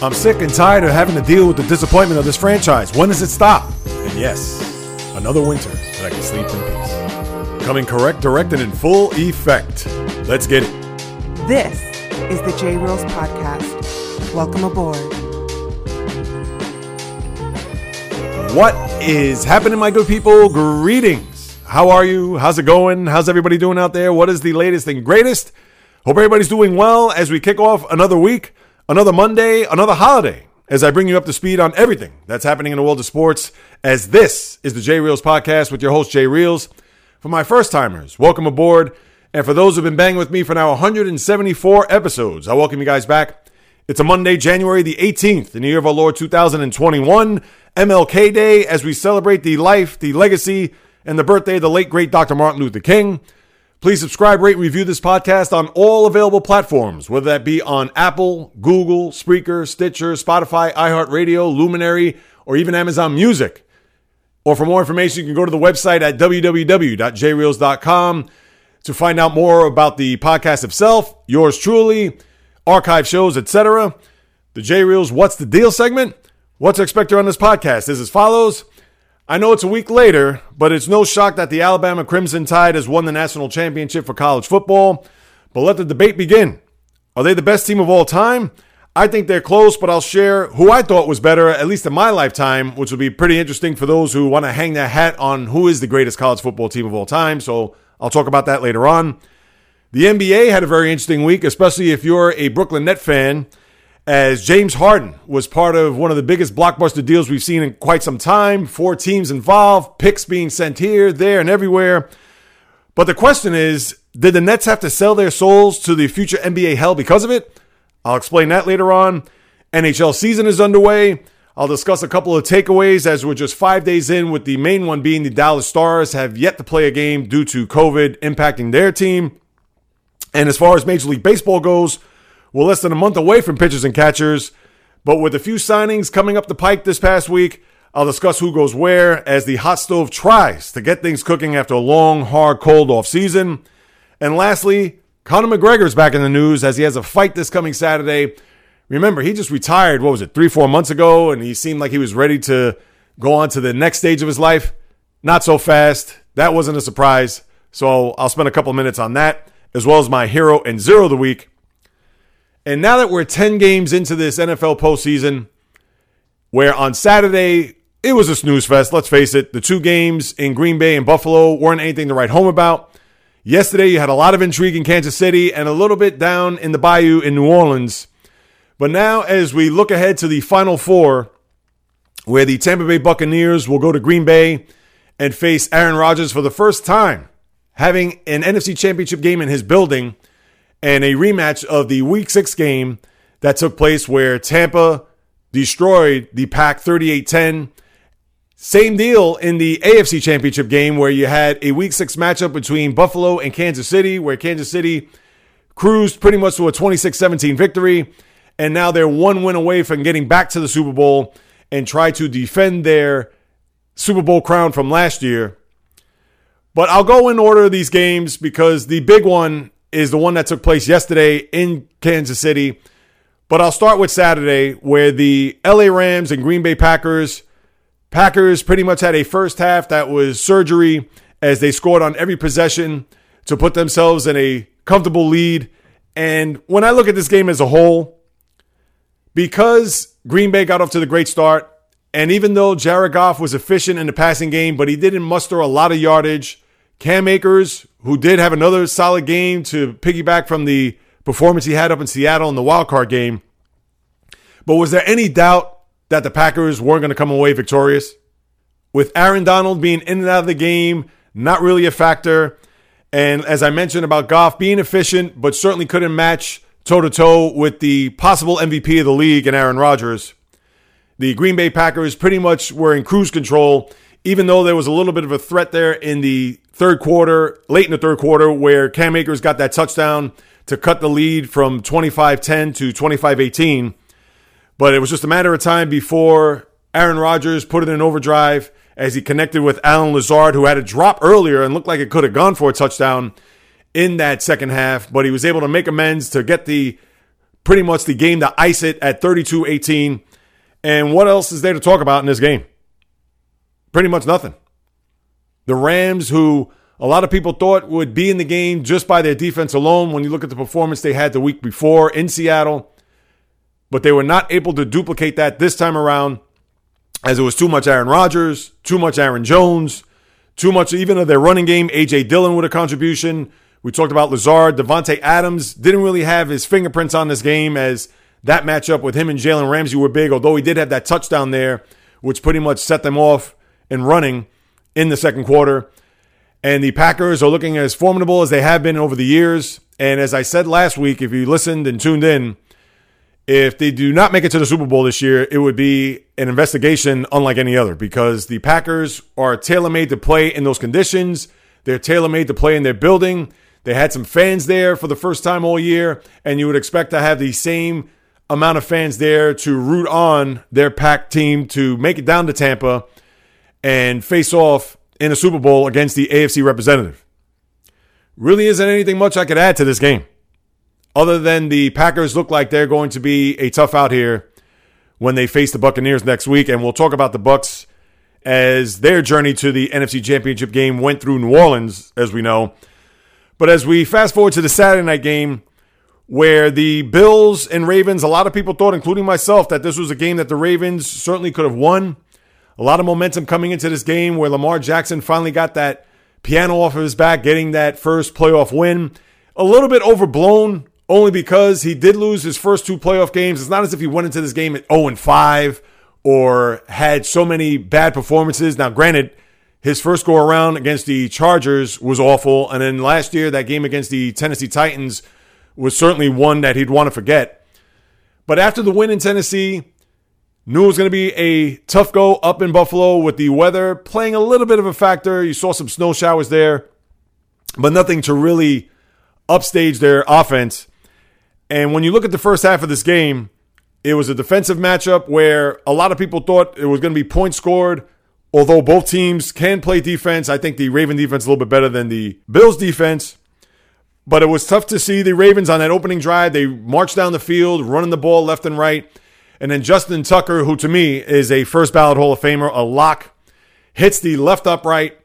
I'm sick and tired of having to deal with the disappointment of this franchise. When does it stop? And yes, another winter that I can sleep in peace. Coming correct, direct, and in full effect. Let's get it. This is the J Reels Podcast. Welcome aboard. What is happening, my good people? Greetings. How are you? How's it going? How's everybody doing out there? What is the latest and greatest? Hope everybody's doing well as we kick off another week, another Monday, another holiday. As I bring you up to speed on everything that's happening in the world of sports, as this is the J Reels podcast with your host, Jay Reels. For my first timers, welcome aboard. And for those who've been banging with me for now 174 episodes, I welcome you guys back. It's a Monday, January the 18th, in the year of our Lord 2021, MLK Day, as we celebrate the life, the legacy, and the birthday of the late, great Dr. Martin Luther King. Please subscribe, rate, and review this podcast on all available platforms, whether that be on Apple, Google, Spreaker, Stitcher, Spotify, iHeartRadio, Luminary, or even Amazon Music. Or for more information, you can go to the website at www.jreels.com to find out more about the podcast itself, yours truly, archive shows, etc. The J Reels What's the Deal segment. What to expect on this podcast is as follows. I know it's a week later, but it's no shock that the Alabama Crimson Tide has won the national championship for college football. But let the debate begin. Are they the best team of all time? I think they're close, but I'll share who I thought was better, at least in my lifetime, which will be pretty interesting for those who want to hang their hat on who is the greatest college football team of all time. So I'll talk about that later on. The NBA had a very interesting week, especially if you're a Brooklyn Net fan, as James Harden was part of one of the biggest blockbuster deals we've seen in quite some time. Four teams involved, picks being sent here, there, and everywhere. But the question is did the Nets have to sell their souls to the future NBA hell because of it? I'll explain that later on. NHL season is underway. I'll discuss a couple of takeaways as we're just five days in, with the main one being the Dallas Stars have yet to play a game due to COVID impacting their team. And as far as Major League Baseball goes, we're less than a month away from pitchers and catchers. But with a few signings coming up the pike this past week, I'll discuss who goes where as the hot stove tries to get things cooking after a long, hard, cold off season. And lastly, Conor McGregor's back in the news as he has a fight this coming Saturday. Remember, he just retired, what was it, three, four months ago, and he seemed like he was ready to go on to the next stage of his life. Not so fast. That wasn't a surprise. So I'll spend a couple minutes on that, as well as my hero and zero of the week. And now that we're 10 games into this NFL postseason, where on Saturday it was a snooze fest, let's face it, the two games in Green Bay and Buffalo weren't anything to write home about. Yesterday, you had a lot of intrigue in Kansas City and a little bit down in the Bayou in New Orleans. But now, as we look ahead to the Final Four, where the Tampa Bay Buccaneers will go to Green Bay and face Aaron Rodgers for the first time, having an NFC Championship game in his building and a rematch of the Week 6 game that took place where Tampa destroyed the Pack 38 10. Same deal in the AFC Championship game where you had a Week 6 matchup between Buffalo and Kansas City, where Kansas City cruised pretty much to a 26 17 victory. And now they're one win away from getting back to the Super Bowl and try to defend their Super Bowl crown from last year. But I'll go in order of these games because the big one is the one that took place yesterday in Kansas City. But I'll start with Saturday, where the LA Rams and Green Bay Packers, Packers pretty much had a first half that was surgery as they scored on every possession to put themselves in a comfortable lead. And when I look at this game as a whole, because Green Bay got off to the great start, and even though Jared Goff was efficient in the passing game, but he didn't muster a lot of yardage, Cam Akers, who did have another solid game to piggyback from the performance he had up in Seattle in the wild card game. But was there any doubt that the Packers weren't going to come away victorious? With Aaron Donald being in and out of the game, not really a factor. And as I mentioned about Goff being efficient, but certainly couldn't match toe to toe with the possible MVP of the league and Aaron Rodgers. the Green Bay Packers pretty much were in cruise control, even though there was a little bit of a threat there in the third quarter, late in the third quarter, where Cam Akers got that touchdown to cut the lead from 25 10 to 25 18. But it was just a matter of time before Aaron Rodgers put it in overdrive as he connected with Allen Lazard, who had a drop earlier and looked like it could have gone for a touchdown in that second half. But he was able to make amends to get the pretty much the game to ice it at 32 18. And what else is there to talk about in this game? Pretty much nothing. The Rams, who a lot of people thought would be in the game just by their defense alone, when you look at the performance they had the week before in Seattle, but they were not able to duplicate that this time around as it was too much Aaron Rodgers, too much Aaron Jones, too much even of their running game. AJ Dillon with a contribution. We talked about Lazard. Davante Adams didn't really have his fingerprints on this game as that matchup with him and Jalen Ramsey were big, although he did have that touchdown there, which pretty much set them off in running in the second quarter. And the Packers are looking as formidable as they have been over the years. And as I said last week, if you listened and tuned in, if they do not make it to the Super Bowl this year, it would be an investigation unlike any other because the Packers are tailor made to play in those conditions. They're tailor made to play in their building. They had some fans there for the first time all year, and you would expect to have the same amount of fans there to root on their pack team to make it down to Tampa and face off in a Super Bowl against the AFC representative. Really isn't anything much I could add to this game other than the Packers look like they're going to be a tough out here when they face the Buccaneers next week. And we'll talk about the Bucks as their journey to the NFC Championship game went through New Orleans, as we know. But as we fast forward to the Saturday night game, where the Bills and Ravens, a lot of people thought, including myself, that this was a game that the Ravens certainly could have won. A lot of momentum coming into this game where Lamar Jackson finally got that piano off of his back, getting that first playoff win. A little bit overblown only because he did lose his first two playoff games. It's not as if he went into this game at 0 and 5 or had so many bad performances. Now, granted, his first go around against the Chargers was awful. And then last year, that game against the Tennessee Titans was certainly one that he'd want to forget. But after the win in Tennessee, knew it was going to be a tough go up in Buffalo with the weather playing a little bit of a factor. You saw some snow showers there, but nothing to really upstage their offense. And when you look at the first half of this game, it was a defensive matchup where a lot of people thought it was going to be points scored. Although both teams can play defense, I think the Raven defense a little bit better than the Bills defense. But it was tough to see the Ravens on that opening drive. They marched down the field, running the ball left and right. And then Justin Tucker, who to me is a first ballot Hall of Famer, a lock, hits the left upright.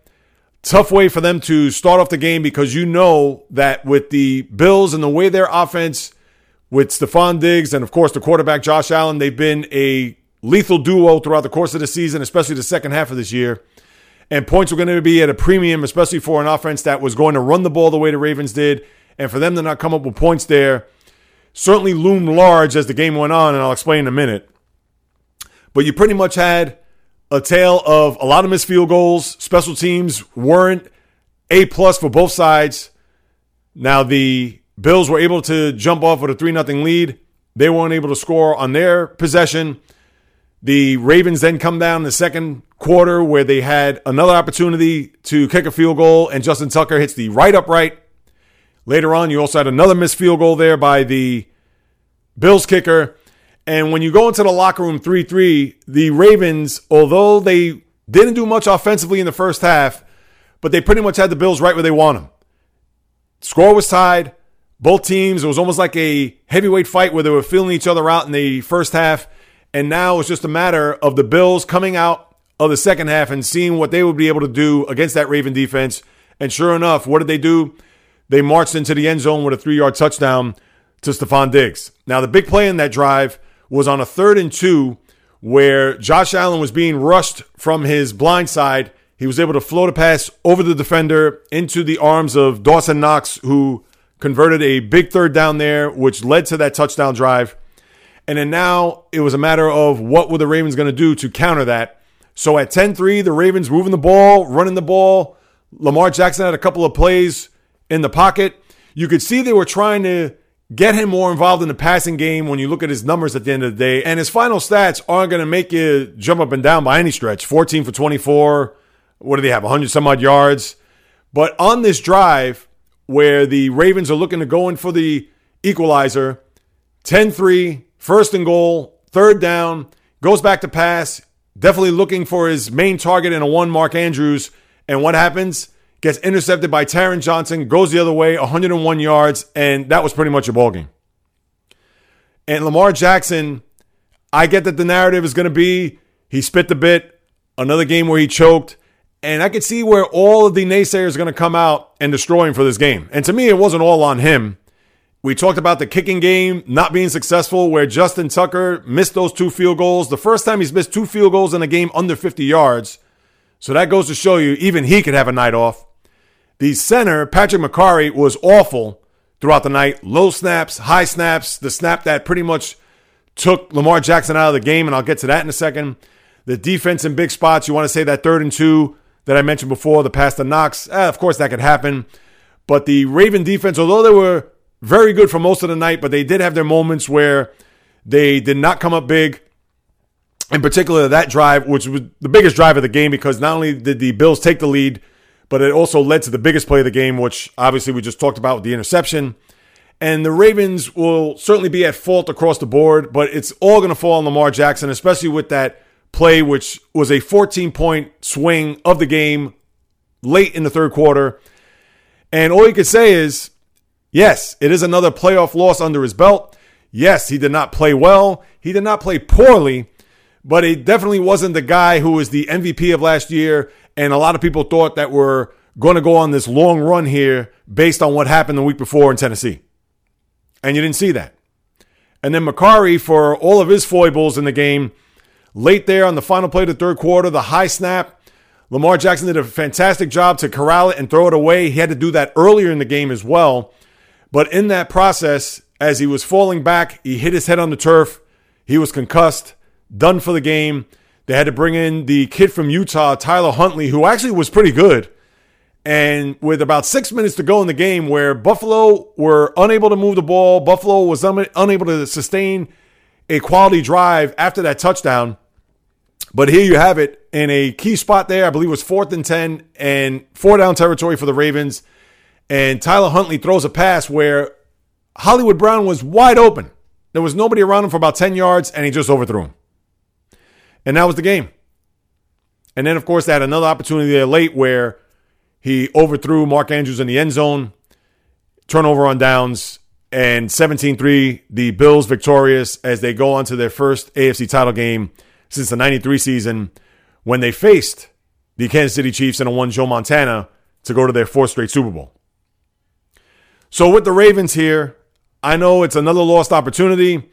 Tough way for them to start off the game because you know that with the Bills and the way their offense with Stefon Diggs and, of course, the quarterback Josh Allen. They've been a lethal duo throughout the course of the season, especially the second half of this year. And points were going to be at a premium, especially for an offense that was going to run the ball the way the Ravens did. And for them to not come up with points there certainly loomed large as the game went on, and I'll explain in a minute. But you pretty much had a tale of a lot of missed field goals. Special teams weren't A plus for both sides. Now the Bills were able to jump off with a 3 0 lead. They weren't able to score on their possession. The Ravens then come down in the second quarter where they had another opportunity to kick a field goal, and Justin Tucker hits the right upright. Later on, you also had another missed field goal there by the Bills kicker. And when you go into the locker room 3 3, the Ravens, although they didn't do much offensively in the first half, but they pretty much had the Bills right where they want them. Score was tied. Both teams, it was almost like a heavyweight fight where they were feeling each other out in the first half. And now it's just a matter of the Bills coming out of the second half and seeing what they would be able to do against that Raven defense. And sure enough, what did they do? They marched into the end zone with a three yard touchdown to Stefon Diggs. Now, the big play in that drive was on a third and two where Josh Allen was being rushed from his blind side. He was able to float a pass over the defender into the arms of Dawson Knox, who converted a big third down there, which led to that touchdown drive. And then now it was a matter of what were the Ravens going to do to counter that. So at 10 3, the Ravens moving the ball, running the ball. Lamar Jackson had a couple of plays in the pocket. You could see they were trying to get him more involved in the passing game when you look at his numbers at the end of the day. And his final stats aren't going to make you jump up and down by any stretch. 14 for 24. What do they have? 100 some odd yards. But on this drive where the Ravens are looking to go in for the equalizer, 10 3, first and goal, third down, goes back to pass, definitely looking for his main target in a one, Mark Andrews. And what happens? Gets intercepted by Taron Johnson, goes the other way, 101 yards, and that was pretty much a ball game. And Lamar Jackson, I get that the narrative is going to be he spit the bit, another game where he choked. And I could see where all of the naysayers are going to come out and destroy him for this game. And to me, it wasn't all on him. We talked about the kicking game not being successful, where Justin Tucker missed those two field goals. The first time he's missed two field goals in a game under 50 yards. So that goes to show you, even he could have a night off. The center, Patrick Mekari, was awful throughout the night. Low snaps, high snaps, the snap that pretty much took Lamar Jackson out of the game, and I'll get to that in a second. The defense in big spots, you want to say that third and two that I mentioned before, the pass to Knox, eh, of course that could happen. But the Raven defense, although they were very good for most of the night, but they did have their moments where they did not come up big. In particular, that drive, which was the biggest drive of the game, because not only did the Bills take the lead, but it also led to the biggest play of the game, which obviously we just talked about with the interception. And the Ravens will certainly be at fault across the board, but it's all going to fall on Lamar Jackson, especially with that play, which was a 14 point swing of the game late in the third quarter. And all you could say is, yes, it is another playoff loss under his belt. Yes, he did not play well. He did not play poorly, but he definitely wasn't the guy who was the MVP of last year. And a lot of people thought that we're going to go on this long run here based on what happened the week before in Tennessee. And you didn't see that. And then Mekari, for all of his foibles in the game, Late there on the final play of the third quarter, the high snap. Lamar Jackson did a fantastic job to corral it and throw it away. He had to do that earlier in the game as well. But in that process, as he was falling back, he hit his head on the turf. He was concussed, done for the game. They had to bring in the kid from Utah, Tyler Huntley, who actually was pretty good. And with about six minutes to go in the game, where Buffalo were unable to move the ball, Buffalo was un- unable to sustain a quality drive after that touchdown. But here you have it in a key spot there. I believe it was fourth and 10 and four down territory for the Ravens. And Tyler Huntley throws a pass where Hollywood Brown was wide open. There was nobody around him for about 10 yards, and he just overthrew him. And that was the game. And then, of course, they had another opportunity there late where he overthrew Mark Andrews in the end zone, turnover on downs, and 17 3, the Bills victorious as they go on to their first AFC title game since the 93 season when they faced the Kansas City Chiefs and won Joe Montana to go to their fourth straight Super Bowl. So with the Ravens here, I know it's another lost opportunity.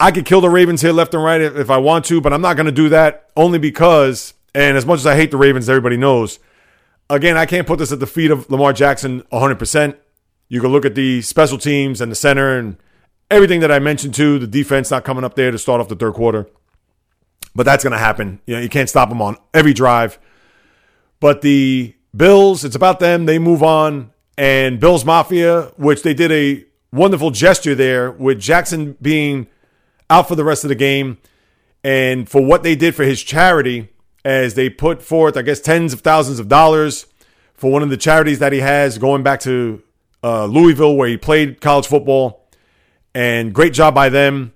I could kill the Ravens here left and right if, if I want to, but I'm not going to do that only because, and as much as I hate the Ravens, everybody knows, again, I can't put this at the feet of Lamar Jackson 100%. You can look at the special teams and the center and everything that I mentioned too, the defense not coming up there to start off the third quarter. But that's going to happen. You know, you can't stop them on every drive. But the Bills, it's about them. They move on. And Bills Mafia, which they did a wonderful gesture there with Jackson being out for the rest of the game and for what they did for his charity as they put forth, I guess, tens of thousands of dollars for one of the charities that he has going back to uh, Louisville, where he played college football. And great job by them.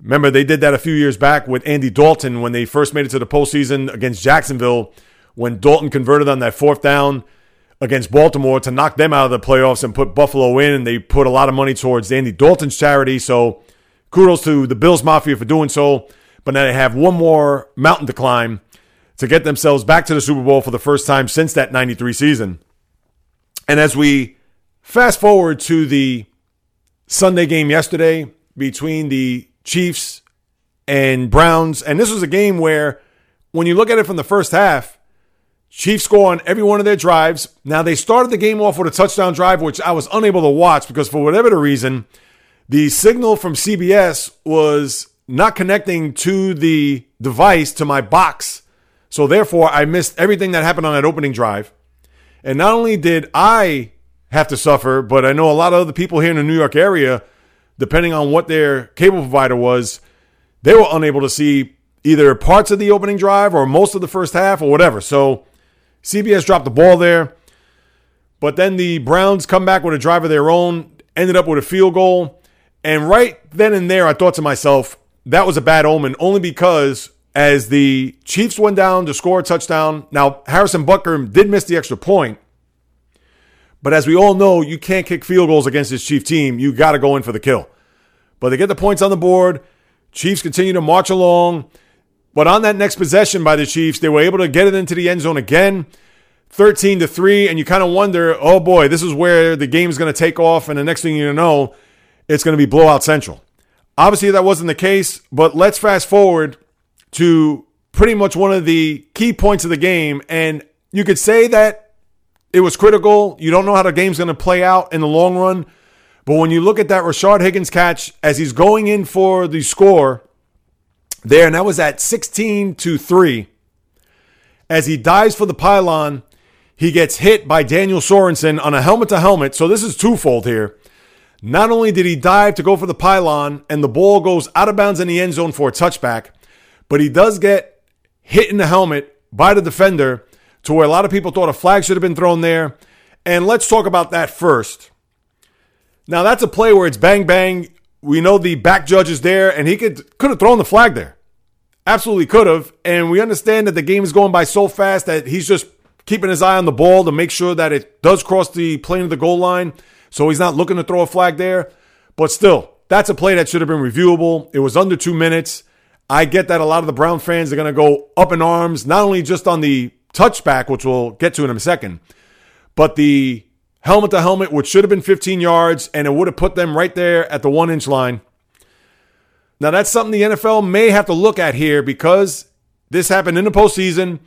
Remember, they did that a few years back with Andy Dalton when they first made it to the postseason against Jacksonville, when Dalton converted on that fourth down against Baltimore to knock them out of the playoffs and put Buffalo in. And they put a lot of money towards Andy Dalton's charity. So kudos to the Bills Mafia for doing so. But now they have one more mountain to climb to get themselves back to the Super Bowl for the first time since that 93 season. And as we fast forward to the Sunday game yesterday between the Chiefs and Browns. And this was a game where, when you look at it from the first half, Chiefs score on every one of their drives. Now, they started the game off with a touchdown drive, which I was unable to watch because, for whatever the reason, the signal from CBS was not connecting to the device to my box. So, therefore, I missed everything that happened on that opening drive. And not only did I have to suffer, but I know a lot of other people here in the New York area, depending on what their cable provider was, they were unable to see either parts of the opening drive or most of the first half or whatever. So CBS dropped the ball there. But then the Browns come back with a drive of their own, ended up with a field goal. And right then and there, I thought to myself, that was a bad omen, only because as the Chiefs went down to score a touchdown, now Harrison Butker did miss the extra point. But as we all know, you can't kick field goals against this Chief team. You got to go in for the kill. But they get the points on the board. Chiefs continue to march along. But on that next possession by the Chiefs, they were able to get it into the end zone again. 13 to 3 and you kind of wonder, "Oh boy, this is where the game's going to take off and the next thing you know, it's going to be blowout central." Obviously that wasn't the case, but let's fast forward to pretty much one of the key points of the game and you could say that it was critical. You don't know how the game's going to play out in the long run. But when you look at that Rashard Higgins catch as he's going in for the score there, and that was at 16 to 3, as he dives for the pylon, he gets hit by Daniel Sorensen on a helmet to helmet. So this is twofold here. Not only did he dive to go for the pylon and the ball goes out of bounds in the end zone for a touchback, but he does get hit in the helmet by the defender to where a lot of people thought a flag should have been thrown there. And let's talk about that first. Now that's a play where it's bang bang. We know the back judge is there, and he could could have thrown the flag there. Absolutely could have. And we understand that the game is going by so fast that he's just keeping his eye on the ball to make sure that it does cross the plane of the goal line. So he's not looking to throw a flag there. But still, that's a play that should have been reviewable. It was under two minutes. I get that a lot of the Brown fans are going to go up in arms, not only just on the touchback, which we'll get to in a second, but the helmet to helmet, which should have been 15 yards, and it would have put them right there at the one inch line. Now, that's something the NFL may have to look at here because this happened in the postseason.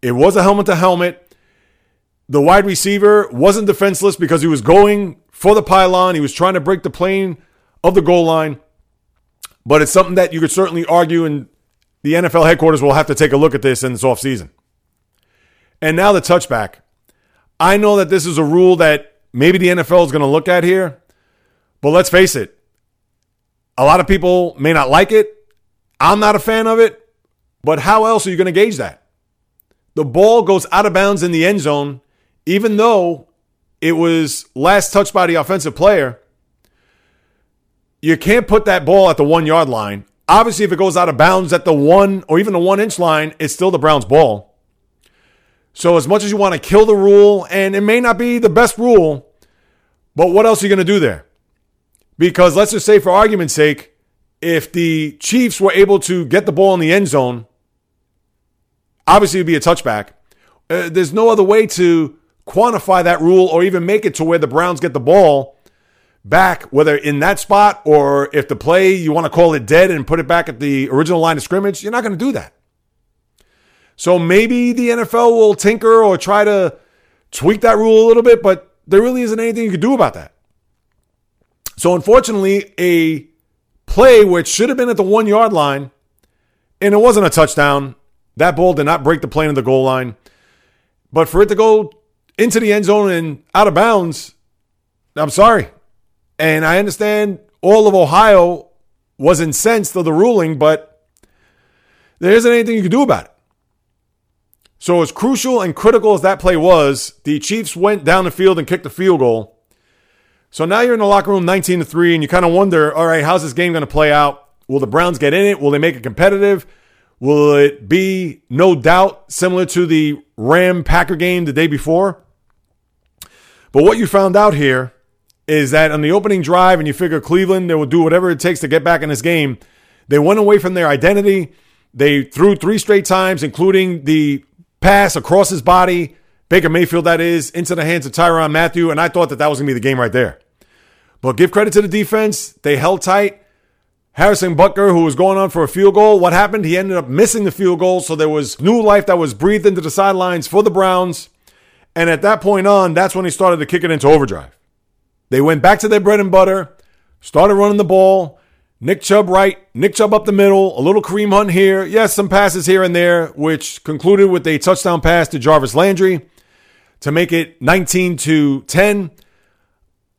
It was a helmet to helmet. The wide receiver wasn't defenseless because he was going for the pylon. He was trying to break the plane of the goal line. But it's something that you could certainly argue, and the NFL headquarters will have to take a look at this in this offseason. And now the touchback. I know that this is a rule that maybe the NFL is going to look at here, but let's face it. A lot of people may not like it. I'm not a fan of it, but how else are you going to gauge that? The ball goes out of bounds in the end zone, even though it was last touched by the offensive player. You can't put that ball at the one yard line. Obviously, if it goes out of bounds at the one or even the one inch line, it's still the Browns' ball. So, as much as you want to kill the rule, and it may not be the best rule, but what else are you going to do there? Because let's just say, for argument's sake, if the Chiefs were able to get the ball in the end zone Obviously, it'd be a touchback. Uh, there's no other way to quantify that rule or even make it to where the Browns get the ball back, whether in that spot or if the play you want to call it dead and put it back at the original line of scrimmage. You're not going to do that. So maybe the NFL will tinker or try to tweak that rule a little bit, but there really isn't anything you can do about that. So unfortunately, a play which should have been at the one yard line and it wasn't a touchdown that ball did not break the plane of the goal line. But for it to go into the end zone and out of bounds, I'm sorry. And I understand all of Ohio was incensed of the ruling, but there isn't anything you can do about it. So, as crucial and critical as that play was, the Chiefs went down the field and kicked the field goal. So now you're in the locker room 19 to 3, and you kind of wonder all right, how's this game going to play out? Will the Browns get in it? Will they make it competitive? Will it be no doubt similar to the Ram Packer game the day before? But what you found out here is that on the opening drive, and you figure Cleveland, they will do whatever it takes to get back in this game. They went away from their identity. They threw three straight times, including the pass across his body, Baker Mayfield, that is, into the hands of Tyrann Mathieu. And I thought that that was going to be the game right there. But give credit to the defense. They held tight. Harrison Butker, who was going on for a field goal, what happened? He ended up missing the field goal. So there was new life that was breathed into the sidelines for the Browns. And at that point on, that's when he started to kick it into overdrive. They went back to their bread and butter, started running the ball. Nick Chubb right, Nick Chubb up the middle, a little Kareem Hunt here. Yes, some passes here and there, which concluded with a touchdown pass to Jarvis Landry to make it 19 to 10.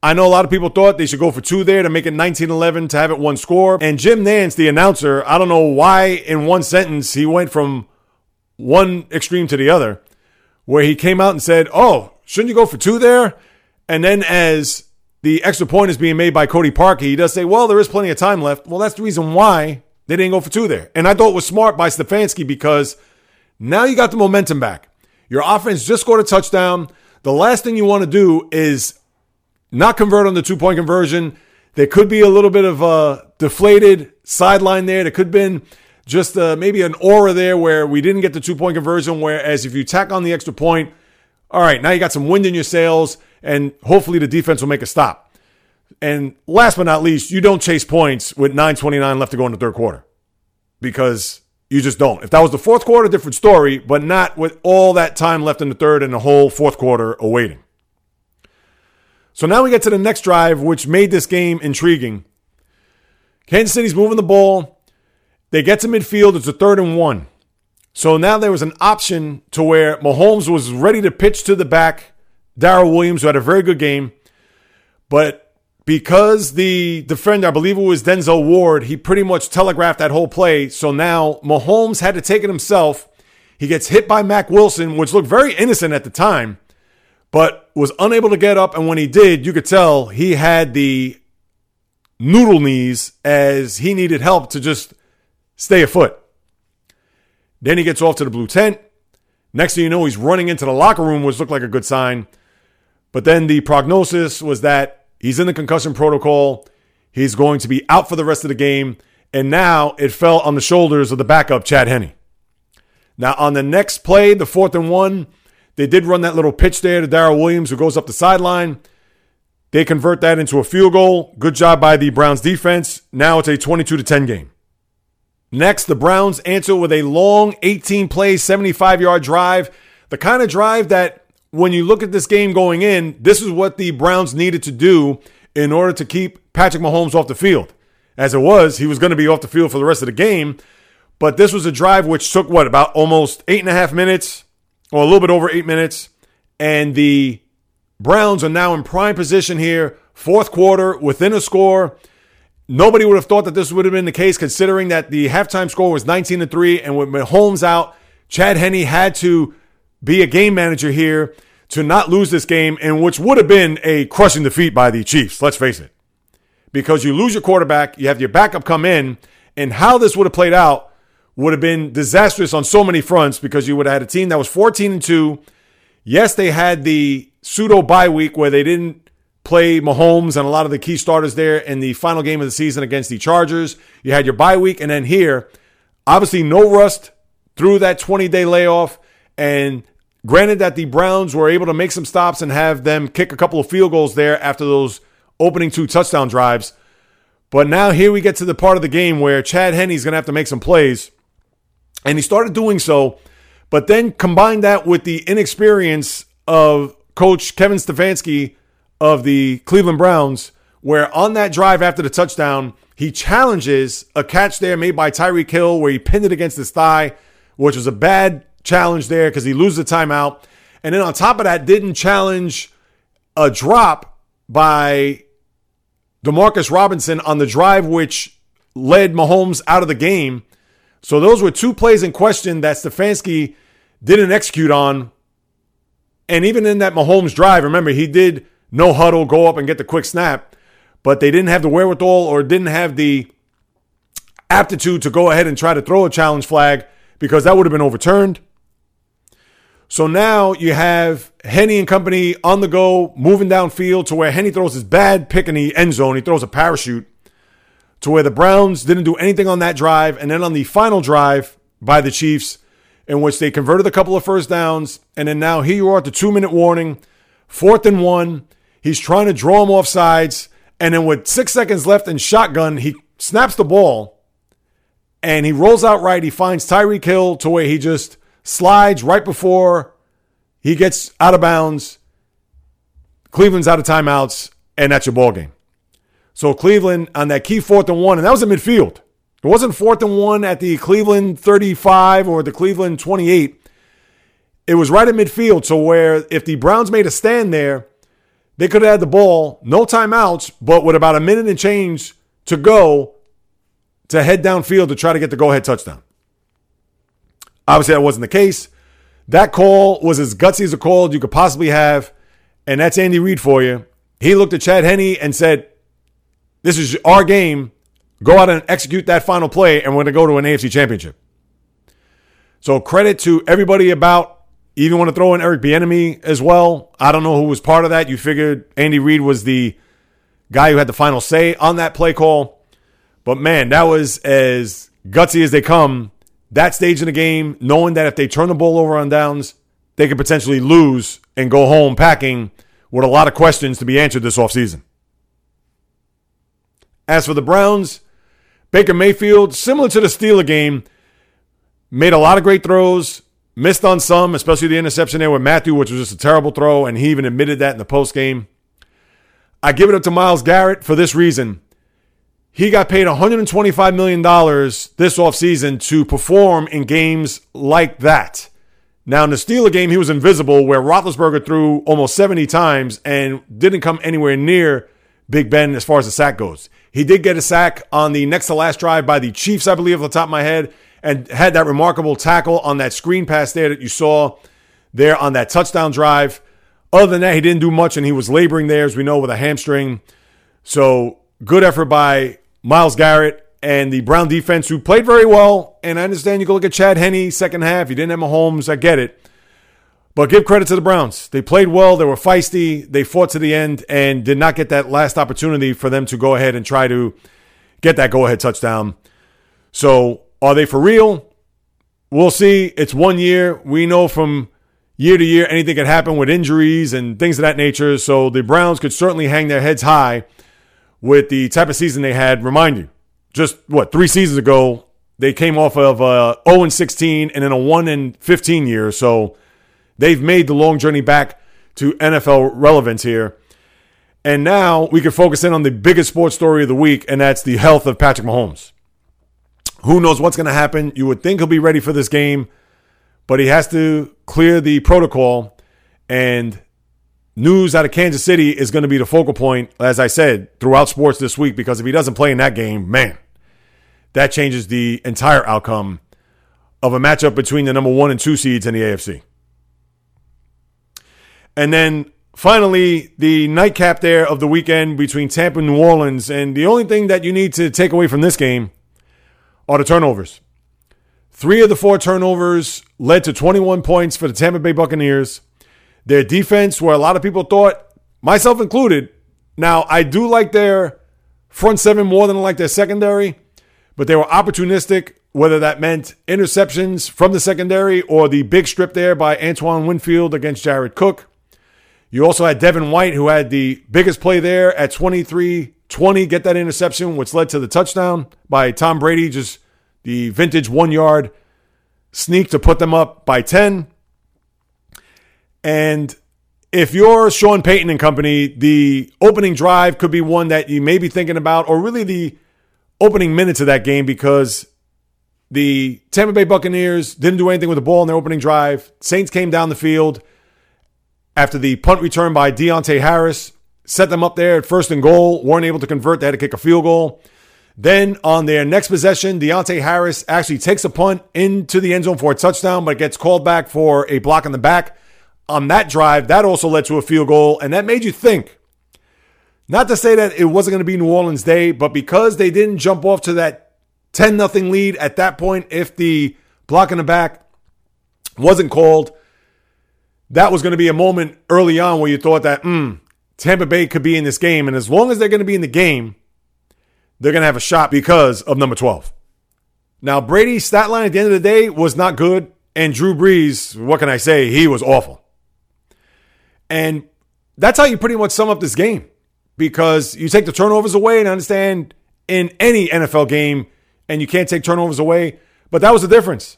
I know a lot of people thought they should go for two there to make it 19 11 to have it one score. And Jim Nantz, the announcer, I don't know why in one sentence he went from one extreme to the other, where he came out and said, Oh, shouldn't you go for two there? And then as the extra point is being made by Cody Parkey, he does say, Well, there is plenty of time left. Well, that's the reason why they didn't go for two there. And I thought it was smart by Stefanski because now you got the momentum back. Your offense just scored a touchdown. The last thing you want to do is not convert on the two point conversion. There could be a little bit of a deflated sideline there. There could have been just uh, maybe an aura there where we didn't get the two point conversion. Whereas if you tack on the extra point, all right, now you got some wind in your sails, and hopefully the defense will make a stop. And last but not least, you don't chase points with 9.29 left to go in the third quarter because you just don't. If that was the fourth quarter, different story, but not with all that time left in the third and the whole fourth quarter awaiting. So now we get to the next drive, which made this game intriguing. Kansas City's moving the ball. They get to midfield. It's a third and one. So now there was an option to where Mahomes was ready to pitch to the back. Darrel Williams, who had a very good game. But because the defender, I believe it was Denzel Ward, he pretty much telegraphed that whole play. So now Mahomes had to take it himself. He gets hit by Mack Wilson, which looked very innocent at the time but was unable to get up. And when he did, you could tell he had the noodle knees as he needed help to just stay afoot. Then he gets off to the blue tent. Next thing you know, he's running into the locker room, which looked like a good sign. But then the prognosis was that he's in the concussion protocol. He's going to be out for the rest of the game. And now it fell on the shoulders of the backup, Chad Henne. Now, on the next play, the fourth and one, they did run that little pitch there to Darrel Williams, who goes up the sideline. They convert that into a field goal. Good job by the Browns defense. Now it's a 22 to 10 game. Next, the Browns answer with a long 18 play, 75 yard drive. The kind of drive that when you look at this game going in, this is what the Browns needed to do in order to keep Patrick Mahomes off the field. As it was, he was going to be off the field for the rest of the game. But this was a drive which took what, about almost eight and a half minutes, or a little bit over eight minutes. And the Browns are now in prime position here, fourth quarter, within a score. Nobody would have thought that this would have been the case, considering that the halftime score was 19 to 3. And with Mahomes out, Chad Henne had to be a game manager here to not lose this game, and which would have been a crushing defeat by the Chiefs, let's face it. Because you lose your quarterback, you have your backup come in, and how this would have played out would have been disastrous on so many fronts because you would have had a team that was 14 and 2. Yes, they had the pseudo bye week where they didn't play Mahomes and a lot of the key starters there in the final game of the season against the Chargers. You had your bye week, and then here, obviously, no rust through that 20 day layoff. And granted that the Browns were able to make some stops and have them kick a couple of field goals there after those opening two touchdown drives. But now here we get to the part of the game where Chad Henne's going to have to make some plays. And he started doing so, but then combine that with the inexperience of coach Kevin Stefanski of the Cleveland Browns, where on that drive after the touchdown, he challenges a catch there made by Tyreek Hill where he pinned it against his thigh, which was a bad challenge there because he loses the timeout. And then on top of that, didn't challenge a drop by Demarcus Robinson on the drive which led Mahomes out of the game. So those were two plays in question that Stefanski didn't execute on. And even in that Mahomes drive, remember, he did no huddle, go up and get the quick snap, but they didn't have the wherewithal or didn't have the aptitude to go ahead and try to throw a challenge flag because that would have been overturned. So now you have Henne and company on the go, moving downfield to where Henne throws his bad pick in the end zone. He throws a parachute to where the Browns didn't do anything on that drive. And then on the final drive by the Chiefs, in which they converted a couple of first downs. And then now here you are at the two minute warning, fourth and one. He's trying to draw him off sides. And then with six seconds left in shotgun, he snaps the ball and he rolls out right. He finds Tyreek Hill to where he just slides right before he gets out of bounds. Cleveland's out of timeouts, and that's your ball game. So Cleveland on that key fourth and one, and that was in midfield. It wasn't fourth and one at the Cleveland 35 or the Cleveland 28. It was right in midfield. So where if the Browns made a stand there, they could have had the ball, no timeouts, but with about a minute and change to go to head downfield to try to get the go ahead touchdown. Obviously, that wasn't the case. That call was as gutsy as a call you could possibly have. And that's Andy Reid for you. He looked at Chad Henne and said, This is our game. Go out and execute that final play, and we're going to go to an AFC championship. So credit to everybody about even want to throw in Eric Bieniemy as well. I don't know who was part of that. You figured Andy Reid was the guy who had the final say on that play call. But man, that was as gutsy as they come. That stage in the game, knowing that if they turn the ball over on downs, they could potentially lose and go home packing with a lot of questions to be answered this offseason. As for the Browns, Baker Mayfield, similar to the Steeler game, made a lot of great throws, Missed on some, especially the interception there with Mathieu, which was just a terrible throw, and he even admitted that in the post game. I give it up to Myles Garrett for this reason. He got paid $125 million this offseason to perform in games like that. Now, in the Steeler game, he was invisible, where Roethlisberger threw almost 70 times and didn't come anywhere near Big Ben as far as the sack goes. He did get a sack on the next to last drive by the Chiefs, I believe, off the top of my head and had that remarkable tackle on that screen pass there that you saw there on that touchdown drive. Other than that, he didn't do much and he was laboring there, as we know, with a hamstring. So good effort by Myles Garrett and the Brown defense, who played very well. And I understand you can look at Chad Henne second half. He didn't have Mahomes. I get it. But give credit to the Browns. They played well. They were feisty. They fought to the end and did not get that last opportunity for them to go ahead and try to get that go ahead touchdown. So are they for real? We'll see. It's one year. We know from year to year anything could happen with injuries and things of that nature. So the Browns could certainly hang their heads high with the type of season they had. Remind you, just what three seasons ago they came off of a 0 and 16 and then a 1 and 15 year. So they've made the long journey back to NFL relevance here. And now we can focus in on the biggest sports story of the week, and that's the health of Patrick Mahomes. Who knows what's going to happen? You would think he'll be ready for this game, but he has to clear the protocol. And news out of Kansas City is going to be the focal point, as I said, throughout sports this week, because if he doesn't play in that game, man, that changes the entire outcome of a matchup between the number one and two seeds in the AFC. And then finally, the nightcap there of the weekend between Tampa and New Orleans. And the only thing that you need to take away from this game are the turnovers. Three of the four turnovers led to 21 points for the Tampa Bay Buccaneers. Their defense, where a lot of people thought, myself included, now I do like their front seven more than I like their secondary, but they were opportunistic, whether that meant interceptions from the secondary or the big strip there by Antoine Winfield against Jared Cook. You also had Devin White, who had the biggest play there at 23 20, get that interception, which led to the touchdown by Tom Brady, just the vintage one yard sneak to put them up by 10. And if you're Sean Payton and company, the opening drive could be one that you may be thinking about, or really the opening minutes of that game, because the Tampa Bay Buccaneers didn't do anything with the ball in their opening drive. Saints came down the field after the punt return by Deonte Harris set them up there at first and goal, weren't able to convert. They had to kick a field goal. Then on their next possession, Deonte Harris actually takes a punt into the end zone for a touchdown, but gets called back for a block in the back. On that drive, that also led to a field goal, and that made you think. Not to say that it wasn't going to be New Orleans' day, but because they didn't jump off to that 10 0 lead at that point, if the block in the back wasn't called, that was going to be a moment early on where you thought that, hmm, Tampa Bay could be in this game. And as long as they're going to be in the game, they're going to have a shot because of number 12. Now, Brady's stat line at the end of the day was not good. And Drew Brees, what can I say? He was awful. And that's how you pretty much sum up this game because you take the turnovers away and I understand in any NFL game and you can't take turnovers away. But that was the difference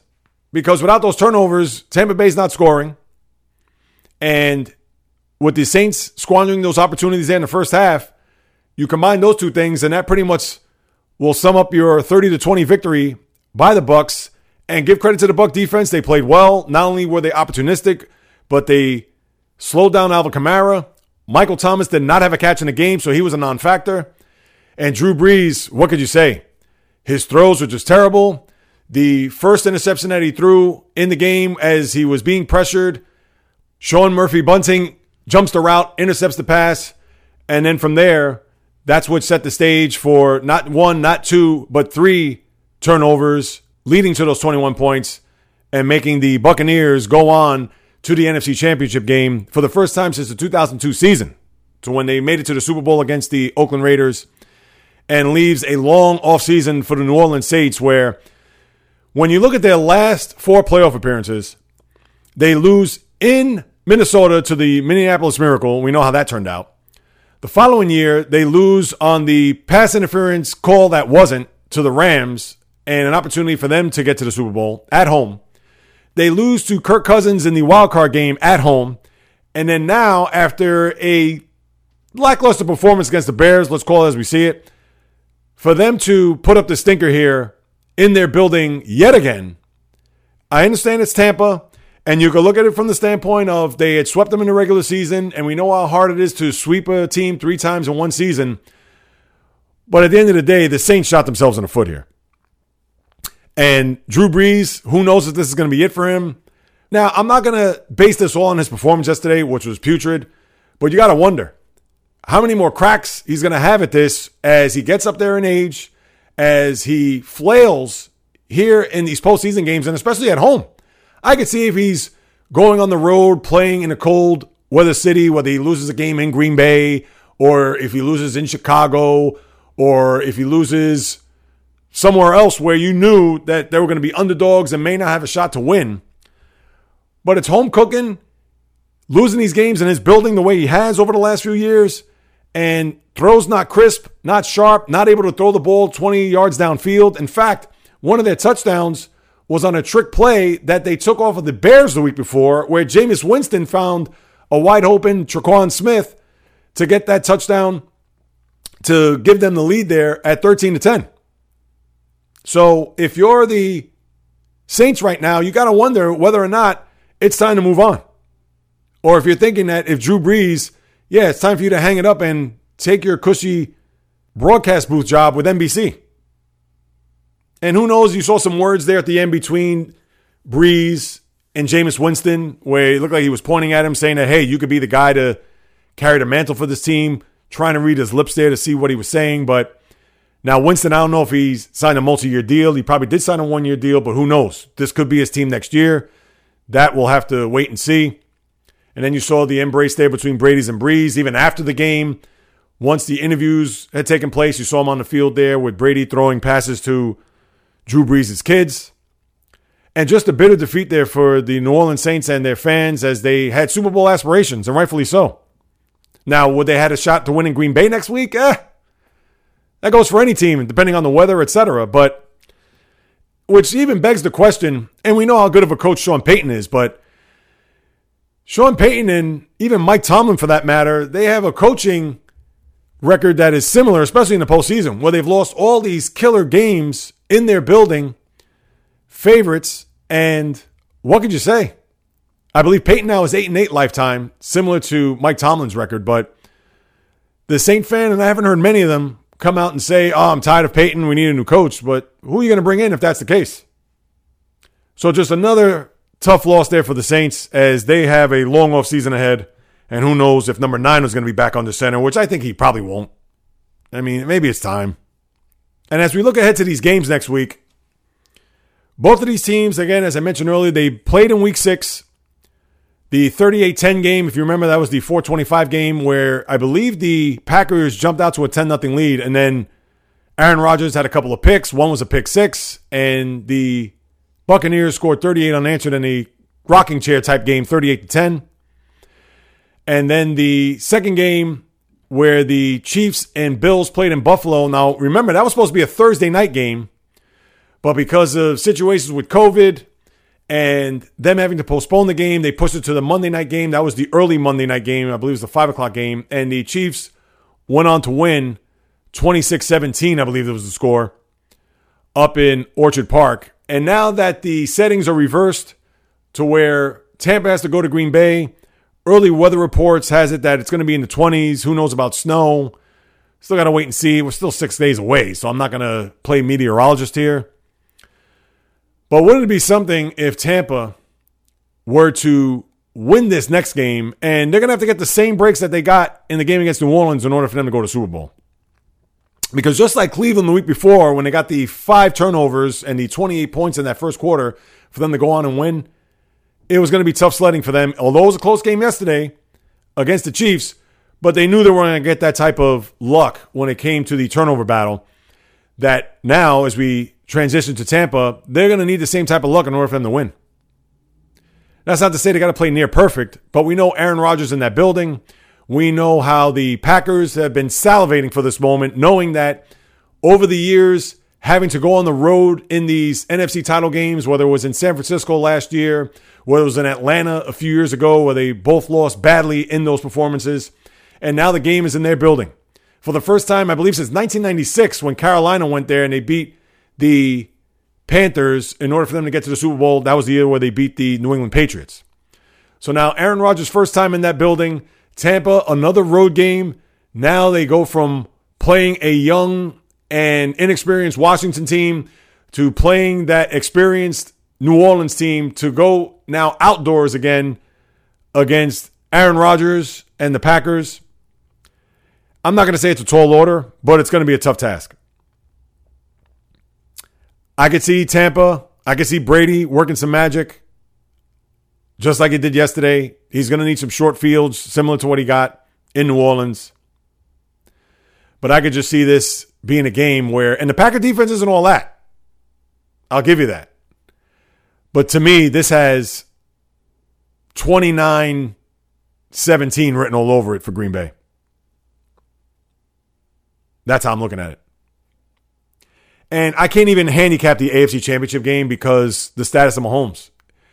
because without those turnovers, Tampa Bay's not scoring. And with the Saints squandering those opportunities in the first half, you combine those two things, and that pretty much will sum up your 30 to 20 victory by the Bucks. And give credit to the Buck defense; they played well. Not only were they opportunistic, but they slowed down Alvin Kamara, Michael Thomas did not have a catch in the game, so he was a non factor. And Drew Brees, what could you say? His throws were just terrible. The first interception that he threw in the game as he was being pressured, Sean Murphy Bunting jumps the route, intercepts the pass, and then from there, that's what set the stage for not one, not two, but three turnovers, leading to those 21 points and making the Buccaneers go on to the NFC Championship game for the first time since the 2002 season. To when they made it to the Super Bowl against the Oakland Raiders and leaves a long offseason for the New Orleans Saints where when you look at their last four playoff appearances, they lose in Minnesota to the Minneapolis Miracle. We know how that turned out. The following year, they lose on the pass interference call that wasn't to the Rams and an opportunity for them to get to the Super Bowl at home. They lose to Kirk Cousins in the wild card game at home. And then now, after a lackluster performance against the Bears, let's call it as we see it, for them to put up the stinker here in their building yet again, I understand it's Tampa. And you can look at it from the standpoint of they had swept them in the regular season, and we know how hard it is to sweep a team three times in one season. But at the end of the day, the Saints shot themselves in the foot here. And Drew Brees, who knows if this is going to be it for him? Now, I'm not going to base this all on his performance yesterday, which was putrid, but you got to wonder how many more cracks he's going to have at this as he gets up there in age, as he flails here in these postseason games, and especially at home. I could see if he's going on the road, playing in a cold weather city, whether he loses a game in Green Bay, or if he loses in Chicago, or if he loses somewhere else where you knew that they were going to be underdogs and may not have a shot to win. But it's home cooking, losing these games in his building the way he has over the last few years, and throws not crisp, not sharp, not able to throw the ball 20 yards downfield. In fact, one of their touchdowns was on a trick play that they took off of the Bears the week before, where Jameis Winston found a wide open Tre'Quan Smith to get that touchdown to give them the lead there at 13 to 10. So if you're the Saints right now, you got to wonder whether or not it's time to move on. Or if you're thinking that if Drew Brees, yeah, it's time for you to hang it up and take your cushy broadcast booth job with NBC. And who knows, you saw some words there at the end between Brees and Jameis Winston, where it looked like he was pointing at him, saying that, hey, you could be the guy to carry the mantle for this team, trying to read his lips there to see what he was saying. But now, Winston, I don't know if he's signed a multi year deal. He probably did sign a one year deal, but who knows? This could be his team next year. That we'll have to wait and see. And then you saw the embrace there between Brady's and Brees, even after the game. Once the interviews had taken place, you saw him on the field there with Brady throwing passes to Drew Brees' kids. And just a bit of defeat there for the New Orleans Saints and their fans as they had Super Bowl aspirations, and rightfully so. Now, would they had a shot to win in Green Bay next week? Eh, that goes for any team, depending on the weather, etc. But which even begs the question, and we know how good of a coach Sean Payton is, but Sean Payton and even Mike Tomlin, for that matter, they have a coaching record that is similar, especially in the postseason, where they've lost all these killer games in their building, favorites, and what could you say? I believe Payton now is eight and eight lifetime, similar to Mike Tomlin's record, but the Saint fan, and I haven't heard many of them come out and say, oh, I'm tired of Payton, We need a new coach. But who are you going to bring in if that's the case? So just another tough loss there for the Saints as they have a long off season ahead. And who knows if number nine is going to be back on the center, which I think he probably won't. I mean, maybe it's time. And as we look ahead to these games next week, both of these teams, again, as I mentioned earlier, they played in week six. The 38 10 game, if you remember, that was the 425 game where I believe the Packers jumped out to a 10 0 lead. And then Aaron Rodgers had a couple of picks. One was a pick six. And the Buccaneers scored 38 unanswered in a rocking chair type game, 38 to 10. And then the second game where the Chiefs and Bills played in Buffalo. Now, remember, that was supposed to be a Thursday night game. But because of situations with COVID, and them having to postpone the game, they pushed it to the Monday night game. That was the early Monday night game. I believe it was the five o'clock game. And the Chiefs went on to win 26 17, I believe it was the score, up in Orchard Park. And now that the settings are reversed to where Tampa has to go to Green Bay early weather reports has it that it's going to be in the 20s. Who knows about snow? Still got to wait and see. We're still six days away, so I'm not going to play meteorologist here. But wouldn't it be something if Tampa were to win this next game and they're going to have to get the same breaks that they got in the game against New Orleans in order for them to go to Super Bowl? Because just like Cleveland the week before, when they got the five turnovers and the 28 points in that first quarter for them to go on and win, it was going to be tough sledding for them. Although it was a close game yesterday against the Chiefs, but they knew they were going to get that type of luck when it came to the turnover battle. That now, as we transition to Tampa, they're going to need the same type of luck in order for them to win. That's not to say they got to play near perfect, but we know Aaron Rodgers in that building. We know how the Packers have been salivating for this moment, knowing that over the years, having to go on the road in these NFC title games, whether it was in San Francisco last year, whether it was in Atlanta a few years ago, where they both lost badly in those performances, and now the game is in their building. For the first time, I believe since 1996, when Carolina went there and they beat the Panthers in order for them to get to the Super Bowl, that was the year where they beat the New England Patriots. So now Aaron Rodgers' first time in that building Tampa, another road game. Now they go from playing a young and inexperienced Washington team to playing that experienced New Orleans team to go now outdoors again against Aaron Rodgers and the Packers. I'm not going to say it's a tall order, but it's going to be a tough task. I could see Tampa, I could see Brady working some magic just like he did yesterday. He's going to need some short fields similar to what he got in New Orleans. But I could just see this being a game where, and the Packer defense isn't all that. I'll give you that. But to me, this has 29 17 written all over it for Green Bay. That's how I'm looking at it. And I can't even handicap the AFC Championship game because the status of Mahomes.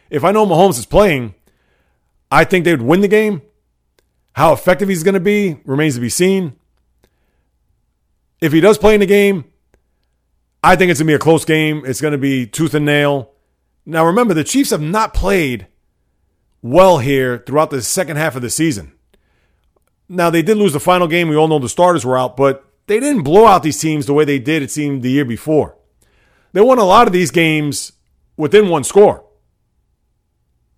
If I know Mahomes is playing, I think they would win the game. How effective he's going to be remains to be seen. If he does play in the game, I think it's going to be a close game. It's going to be tooth and nail. Now, remember, the Chiefs have not played well here throughout the second half of the season. Now, they did lose the final game. We all know the starters were out, but they didn't blow out these teams the way they did, it seemed, the year before. They won a lot of these games within one score.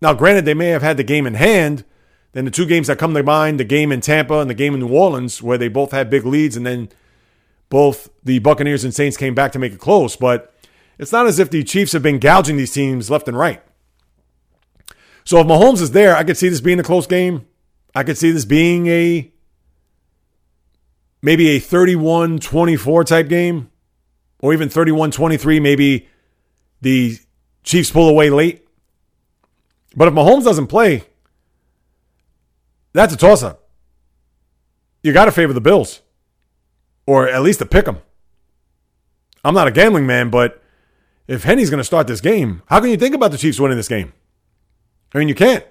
Now, granted, they may have had the game in hand. Then the two games that come to mind, the game in Tampa and the game in New Orleans, where they both had big leads, and then both the Buccaneers and Saints came back to make it close. But it's not as if the Chiefs have been gouging these teams left and right. So if Mahomes is there, I could see this being a close game. I could see this being a maybe a 31 24 type game, or even 31 23. Maybe the Chiefs pull away late. But if Mahomes doesn't play, that's a toss up. You got to favor the Bills, or at least to pick them. I'm not a gambling man, but if Henne's going to start this game, how can you think about the Chiefs winning this game? I mean, you can't.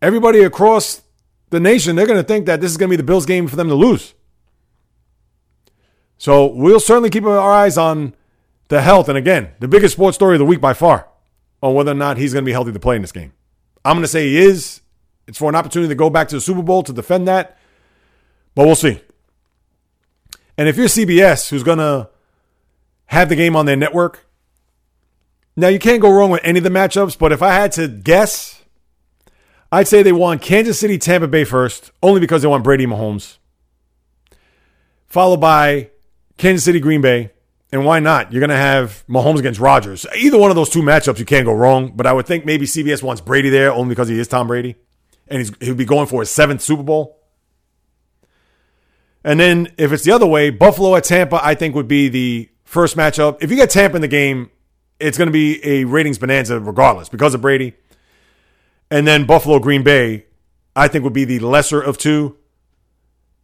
Everybody across the nation, they're going to think that this is going to be the Bills' game for them to lose. So we'll certainly keep our eyes on the health. And again, the biggest sports story of the week by far on whether or not he's going to be healthy to play in this game. I'm going to say he is. It's for an opportunity to go back to the Super Bowl to defend that, but we'll see. And if you're CBS, who's going to have the game on their network, now you can't go wrong with any of the matchups, but if I had to guess, I'd say they want Kansas City, Tampa Bay first, only because they want Brady Mahomes, followed by Kansas City, Green Bay, and why not? You're going to have Mahomes against Rodgers. Either one of those two matchups, you can't go wrong. But I would think maybe CBS wants Brady there only because he is Tom Brady. And he's, he'll be going for his seventh Super Bowl. And then if it's the other way, Buffalo at Tampa, I think would be the first matchup. If you get Tampa in the game, it's going to be a ratings bonanza regardless because of Brady. And then Buffalo, Green Bay, I think would be the lesser of two.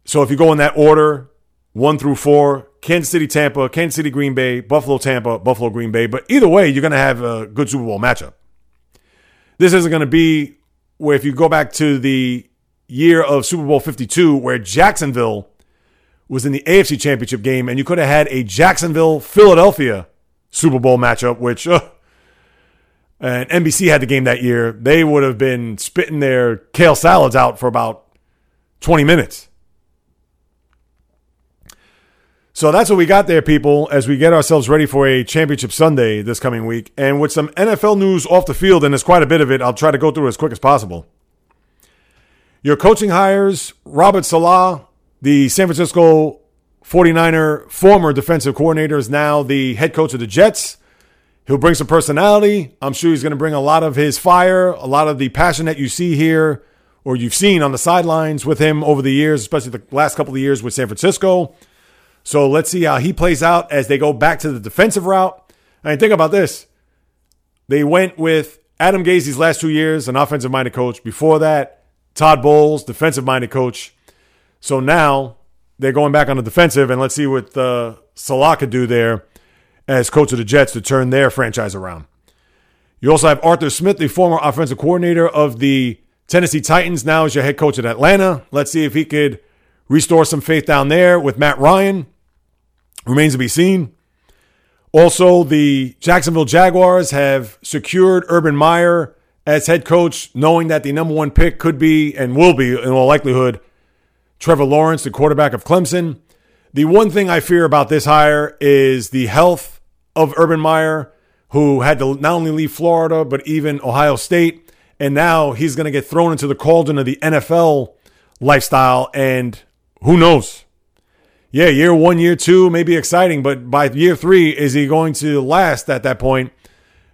So if you go in that order, one through four, Kansas City, Tampa, Kansas City, Green Bay, Buffalo, Tampa, Buffalo, Green Bay. But either way, you're going to have a good Super Bowl matchup. This isn't going to be where if you go back to the year of Super Bowl 52, where Jacksonville was in the AFC Championship game, and you could have had a Jacksonville Philadelphia Super Bowl matchup, which uh, and NBC had the game that year, they would have been spitting their kale salads out for about 20 minutes. So that's what we got there, people, as we get ourselves ready for a championship Sunday this coming week. And with some NFL news off the field, and there's quite a bit of it, I'll try to go through it as quick as possible. Your coaching hires Robert Saleh, the San Francisco 49er former defensive coordinator, is now the head coach of the Jets. He'll bring some personality. I'm sure he's going to bring a lot of his fire, a lot of the passion that you see here or you've seen on the sidelines with him over the years, especially the last couple of years with San Francisco. So let's see how he plays out as they go back to the defensive route. I mean, think about this. They went with Adam these last two years, an offensive minded coach. Before that, Todd Bowles, defensive minded coach. So now they're going back on the defensive, and let's see what uh, Saleh could do there as coach of the Jets to turn their franchise around. You also have Arthur Smith, the former offensive coordinator of the Tennessee Titans, now as your head coach at Atlanta. Let's see if he could restore some faith down there with Matt Ryan. Remains to be seen. Also, the Jacksonville Jaguars have secured Urban Meyer as head coach, knowing that the number one pick could be and will be, in all likelihood, Trevor Lawrence, the quarterback of Clemson. The one thing I fear about this hire is the health of Urban Meyer, who had to not only leave Florida, but even Ohio State. And now he's going to get thrown into the cauldron of the NFL lifestyle. And who knows? Yeah, year one, year two may be exciting, but by year three, is he going to last at that point?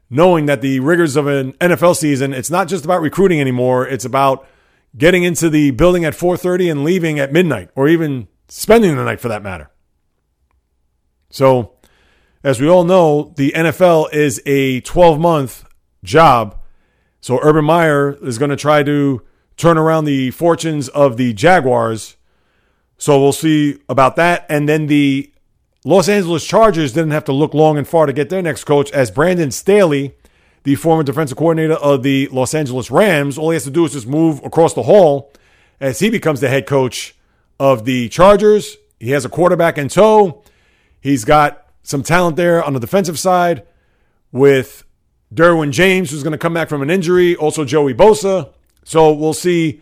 Knowing that the rigors of an NFL season, it's not just about recruiting anymore. It's about getting into the building at 4:30 and leaving at midnight, or even spending the night for that matter. So, as we all know, the NFL is a 12 month job. So, Urban Meyer is going to try to turn around the fortunes of the Jaguars so we'll see about that. And then the Los Angeles Chargers didn't have to look long and far to get their next coach, as Brandon Staley, the former defensive coordinator of the Los Angeles Rams, all he has to do is just move across the hall as he becomes the head coach of the Chargers. He has a quarterback in tow. He's got some talent there on the defensive side with Derwin James, who's going to come back from an injury, also Joey Bosa. So we'll see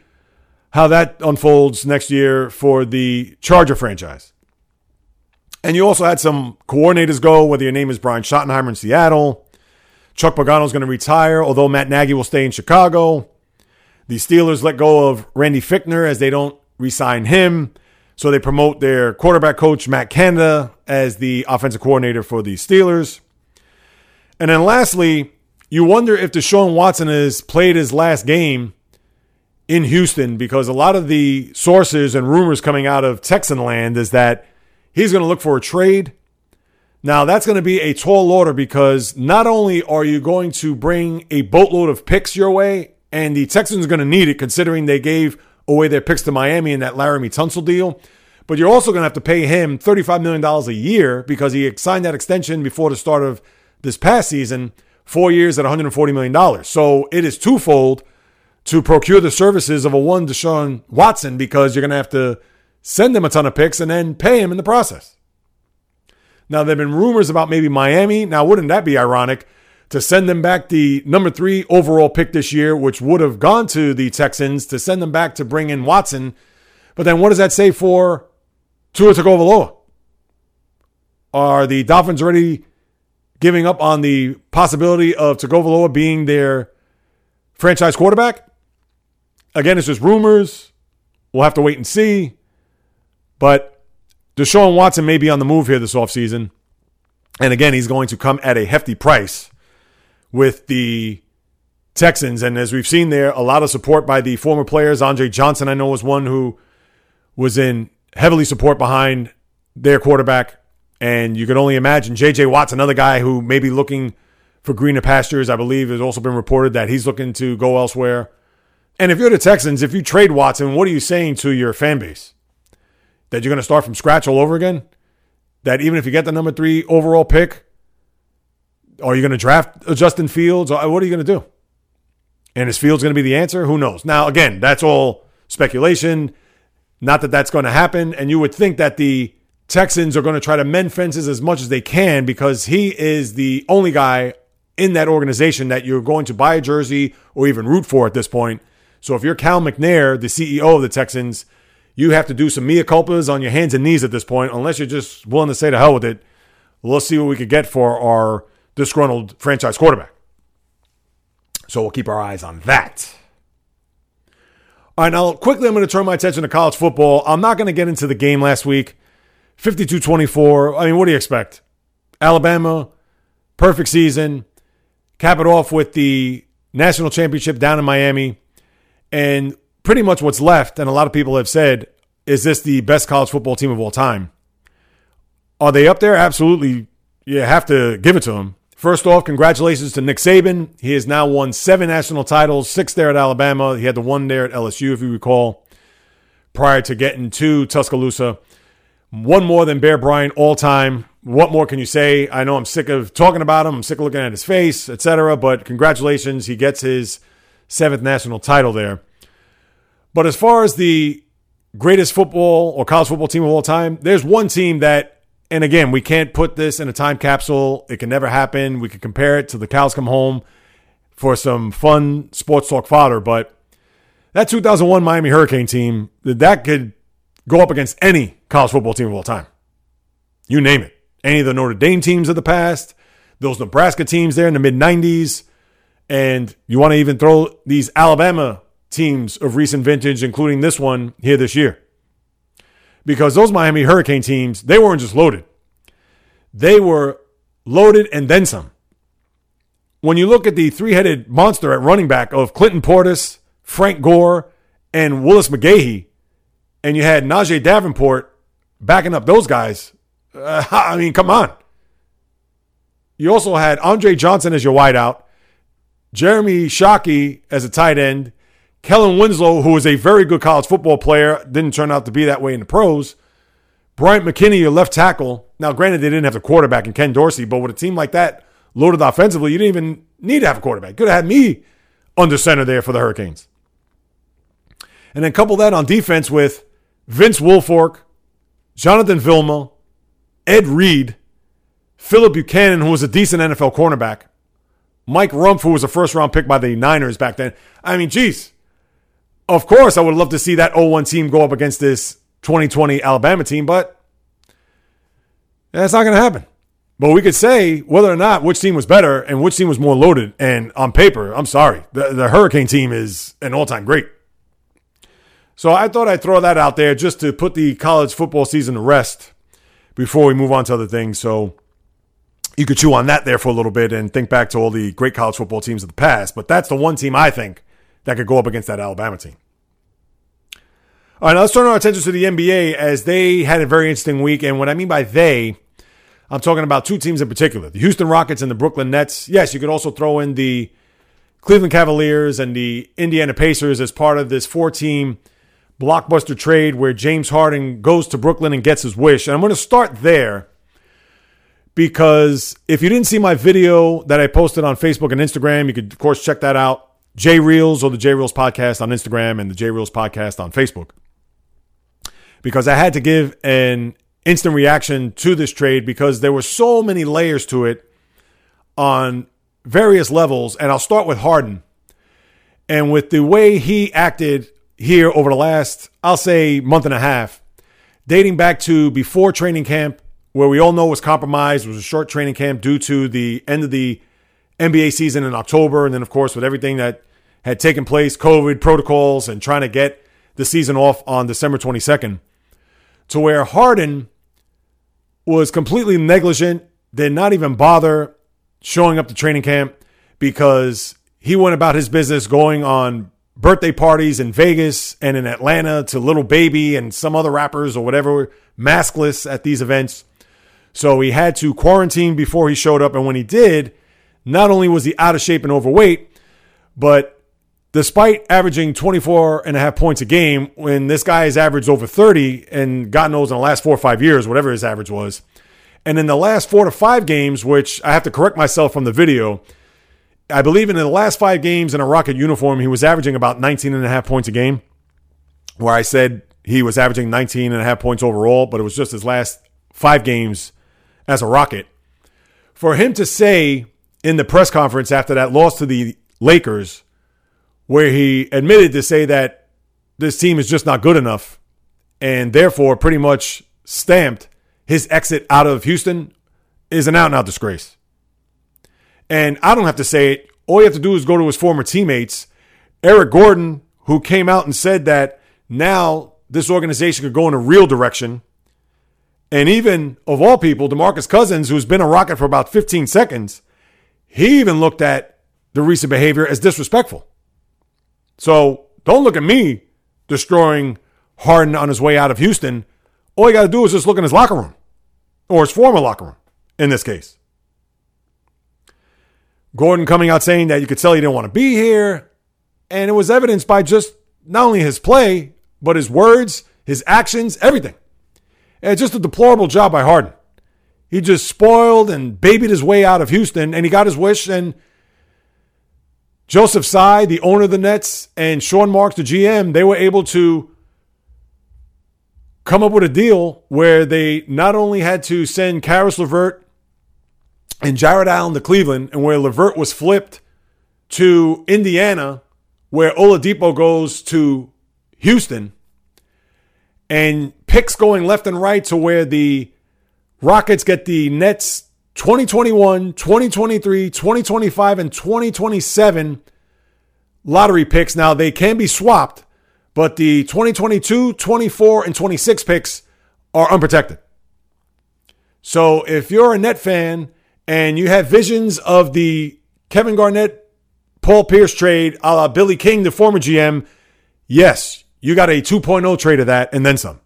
how that unfolds next year for the Charger franchise. And you also had some coordinators go, whether your name is Brian Schottenheimer in Seattle. Chuck Pagano is going to retire, although Matt Nagy will stay in Chicago. The Steelers let go of Randy Fichtner as they don't re-sign him. So they promote their quarterback coach, Matt Canada, as the offensive coordinator for the Steelers. And then lastly, you wonder if Deshaun Watson has played his last game in Houston because a lot of the sources and rumors coming out of Texan land is that he's going to look for a trade. Now, that's going to be a tall order because not only are you going to bring a boatload of picks your way, and the Texans are going to need it considering they gave away their picks to Miami in that Laremy Tunsil deal, but you're also going to have to pay him $35 million a year because he signed that extension before the start of this past season, four years at $140 million. So it is twofold to procure the services of a one Deshaun Watson because you're going to have to send him a ton of picks and then pay him in the process. Now, there have been rumors about maybe Miami. Now, wouldn't that be ironic to send them back the number three overall pick this year, which would have gone to the Texans, to send them back to bring in Watson? But then what does that say for Tua Tagovailoa? Are the Dolphins already giving up on the possibility of Tagovailoa being their franchise quarterback? again, it's just rumors. We'll have to wait and see. But Deshaun Watson may be on the move here this offseason. And again, he's going to come at a hefty price with the Texans. And as we've seen there, a lot of support by the former players. Andre Johnson, I know, was one who was in heavily support behind their quarterback. And you can only imagine JJ Watt's another guy who may be looking for greener pastures. I believe has also been reported that he's looking to go elsewhere. And if you're the Texans, if you trade Watson, what are you saying to your fan base? That you're going to start from scratch all over again? That even if you get the number three overall pick, are you going to draft Justin Fields? What are you going to do? And is Fields going to be the answer? Who knows? Now, again, that's all speculation. Not that that's going to happen. And you would think that the Texans are going to try to mend fences as much as they can because he is the only guy in that organization that you're going to buy a jersey or even root for at this point. So if you're Cal McNair, the CEO of the Texans, you have to do some mea culpas on your hands and knees at this point, unless you're just willing to say to hell with it. Let's see what we could get for our disgruntled franchise quarterback. So we'll keep our eyes on that. All right, now quickly, I'm going to turn my attention to college football. I'm not going to get into the game last week. 52 24. I mean, what do you expect? Alabama, perfect season. Cap it off with the national championship down in Miami. And pretty much what's left, and a lot of people have said, is this the best college football team of all time? Are they up there? Absolutely. You have to give it to them. First off, congratulations to Nick Saban. He has now won seven national titles, six there at Alabama. He had the one there at LSU, if you recall, prior to getting to Tuscaloosa. One more than Bear Bryant all time. What more can you say? I know I'm sick of talking about him. I'm sick of looking at his face, etc. But congratulations, he gets his seventh national title there. But as far as the greatest football or college football team of all time, there's one team that and again, we can't put this in a time capsule. It can never happen. We could compare it to the cows come home for some fun sports talk fodder, but that 2001 Miami Hurricane team, that could go up against any college football team of all time. You name it. Any of the Notre Dame teams of the past, those Nebraska teams there in the mid 90s, and you want to even throw these Alabama teams of recent vintage, including this one here this year because those Miami Hurricane teams, they weren't just loaded. They were loaded and then some. When you look at the three headed monster at running back of Clinton Portis, Frank Gore, and Willis McGahee, and you had Najeh Davenport backing up those guys, uh, I mean, come on. You also had Andre Johnson as your wideout, Jeremy Shockey as a tight end, Kellen Winslow, who was a very good college football player, didn't turn out to be that way in the pros. Bryant McKinnie, your left tackle. Now, granted, they didn't have the quarterback in Ken Dorsey, but with a team like that loaded offensively, you didn't even need to have a quarterback. Could have had me under center there for the Hurricanes. And then couple that on defense with Vince Wilfork, Jonathan Vilma, Ed Reed, Phillip Buchanon, who was a decent NFL cornerback, Mike Rumph, who was a first round pick by the Niners back then. I mean, geez, of course, I would love to see that 0-1 team go up against this 2020 Alabama team, but that's not going to happen. But we could say whether or not which team was better and which team was more loaded. And on paper, I'm sorry, the, the Hurricane team is an all time great. So I thought I'd throw that out there just to put the college football season to rest before we move on to other things. So you could chew on that there for a little bit and think back to all the great college football teams of the past. But that's the one team I think that could go up against that Alabama team. All right, now let's turn our attention to the NBA as they had a very interesting week. And what I mean by they, I'm talking about two teams in particular the Houston Rockets and the Brooklyn Nets. Yes, you could also throw in the Cleveland Cavaliers and the Indiana Pacers as part of this four team blockbuster trade where James Harden goes to Brooklyn and gets his wish. And I'm going to start there because if you didn't see my video that I posted on Facebook and Instagram, you could, of course, check that out. J Reels or the J Reels podcast on Instagram and the J Reels podcast on Facebook. Because I had to give an instant reaction to this trade because there were so many layers to it on various levels. And I'll start with Harden. And with the way he acted here over the last, I'll say, month and a half, dating back to before training camp, where we all know was compromised, was a short training camp due to the end of the NBA season in October. And then, of course, with everything that had taken place, COVID protocols, and trying to get the season off on December 22nd, to where Harden was completely negligent, did not even bother showing up to training camp because he went about his business going on birthday parties in Vegas and in Atlanta to Lil Baby and some other rappers or whatever, maskless at these events. So he had to quarantine before he showed up. And when he did, not only was he out of shape and overweight, but despite averaging 24 and a half points a game, when this guy has averaged over 30, and God knows in the last four or five years, whatever his average was. And in the last four to five games, which I have to correct myself from the video, I believe in the last five games in a Rocket uniform, he was averaging about 19 and a half points a game, where I said he was averaging 19 and a half points overall, but it was just his last five games as a Rocket. For him to say in the press conference after that loss to the Lakers, where he admitted to say that this team is just not good enough and therefore pretty much stamped his exit out of Houston is an out and out disgrace. And I don't have to say it. All you have to do is go to his former teammates. Eric Gordon, who came out and said that now this organization could go in a real direction. And even, of all people, DeMarcus Cousins, who's been a Rocket for about 15 seconds, he even looked at the recent behavior as disrespectful. So don't look at me destroying Harden on his way out of Houston. All you got to do is just look in his locker room or his former locker room in this case. Gordon coming out saying that you could tell he didn't want to be here. And it was evidenced by just not only his play, but his words, his actions, everything. And it's just a deplorable job by Harden. He just spoiled and babied his way out of Houston, and he got his wish. And Joseph Tsai, the owner of the Nets, and Sean Marks, the GM, they were able to come up with a deal where they not only had to send Caris LeVert and Jarrett Allen to Cleveland, and where LeVert was flipped to Indiana, where Oladipo goes to Houston, and picks going left and right to where the Rockets get the Nets 2021, 2023, 2025, and 2027 lottery picks. Now, they can be swapped, but the 2022, 24, and 26 picks are unprotected. So if you're a Net fan and you have visions of the Kevin Garnett, Paul Pierce trade a la Billy King, the former GM, yes, you got a 2.0 trade of that and then some.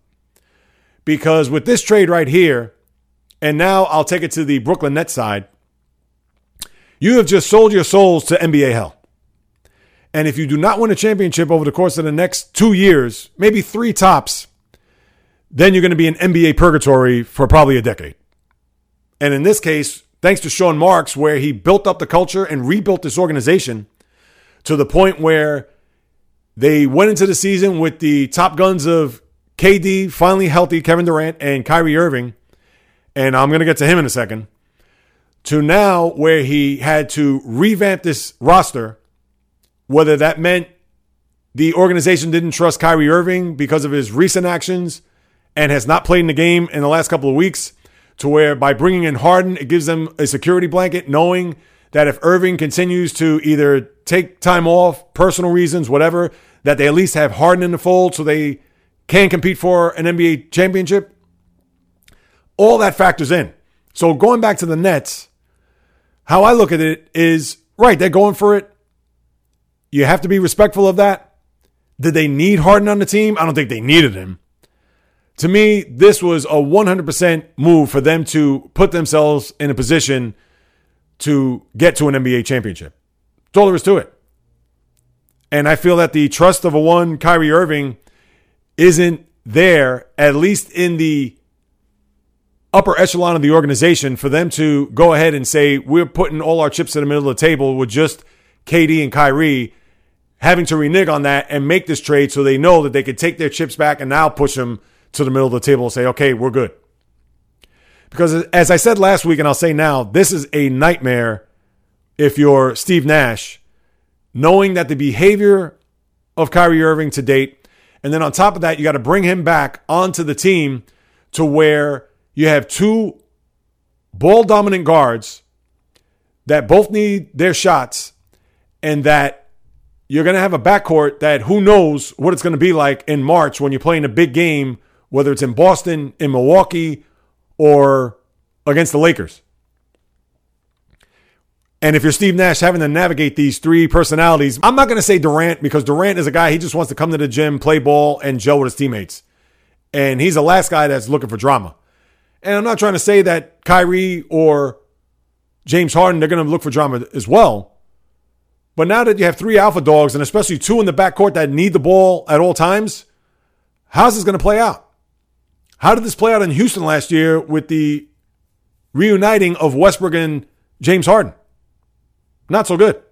Because with this trade right here, and now I'll take it to the Brooklyn Nets side, you have just sold your souls to NBA hell. And if you do not win a championship over the course of the next two years, maybe three tops, then you're going to be in NBA purgatory for probably a decade. And in this case, thanks to Sean Marks, where he built up the culture and rebuilt this organization to the point where they went into the season with the top guns of KD, finally healthy, Kevin Durant, and Kyrie Irving. And I'm going to get to him in a second. To now, where he had to revamp this roster, whether that meant the organization didn't trust Kyrie Irving because of his recent actions and has not played in the game in the last couple of weeks, to where by bringing in Harden, it gives them a security blanket, knowing that if Irving continues to either take time off, personal reasons, whatever, that they at least have Harden in the fold so they can compete for an NBA championship. All that factors in. So going back to the Nets, how I look at it is right, they're going for it. You have to be respectful of that. Did they need Harden on the team? I don't think they needed him to me, this was a 100% move for them to put themselves in a position to get to an NBA championship. That's all there is to it. And I feel that the trust of a one Kyrie Irving isn't there, at least in the upper echelon of the organization, for them to go ahead and say, we're putting all our chips in the middle of the table with just KD and Kyrie, having to renege on that and make this trade so they know that they could take their chips back and now push them to the middle of the table and say, okay, we're good. Because as I said last week, and I'll say now, this is a nightmare if you're Steve Nash, knowing that the behavior of Kyrie Irving to date, and then on top of that, you got to bring him back onto the team to where you have two ball dominant guards that both need their shots and that you're going to have a backcourt that who knows what it's going to be like in March when you're playing a big game whether it's in Boston, in Milwaukee, or against the Lakers. And if you're Steve Nash having to navigate these three personalities, I'm not going to say Durant because Durant is a guy, he just wants to come to the gym, play ball, and gel with his teammates. And he's the last guy that's looking for drama. And I'm not trying to say that Kyrie or James Harden, they're going to look for drama as well. But now that you have three alpha dogs, and especially two in the backcourt that need the ball at all times, how's this going to play out? How did this play out in Houston last year with the reuniting of Westbrook and James Harden? Not so good.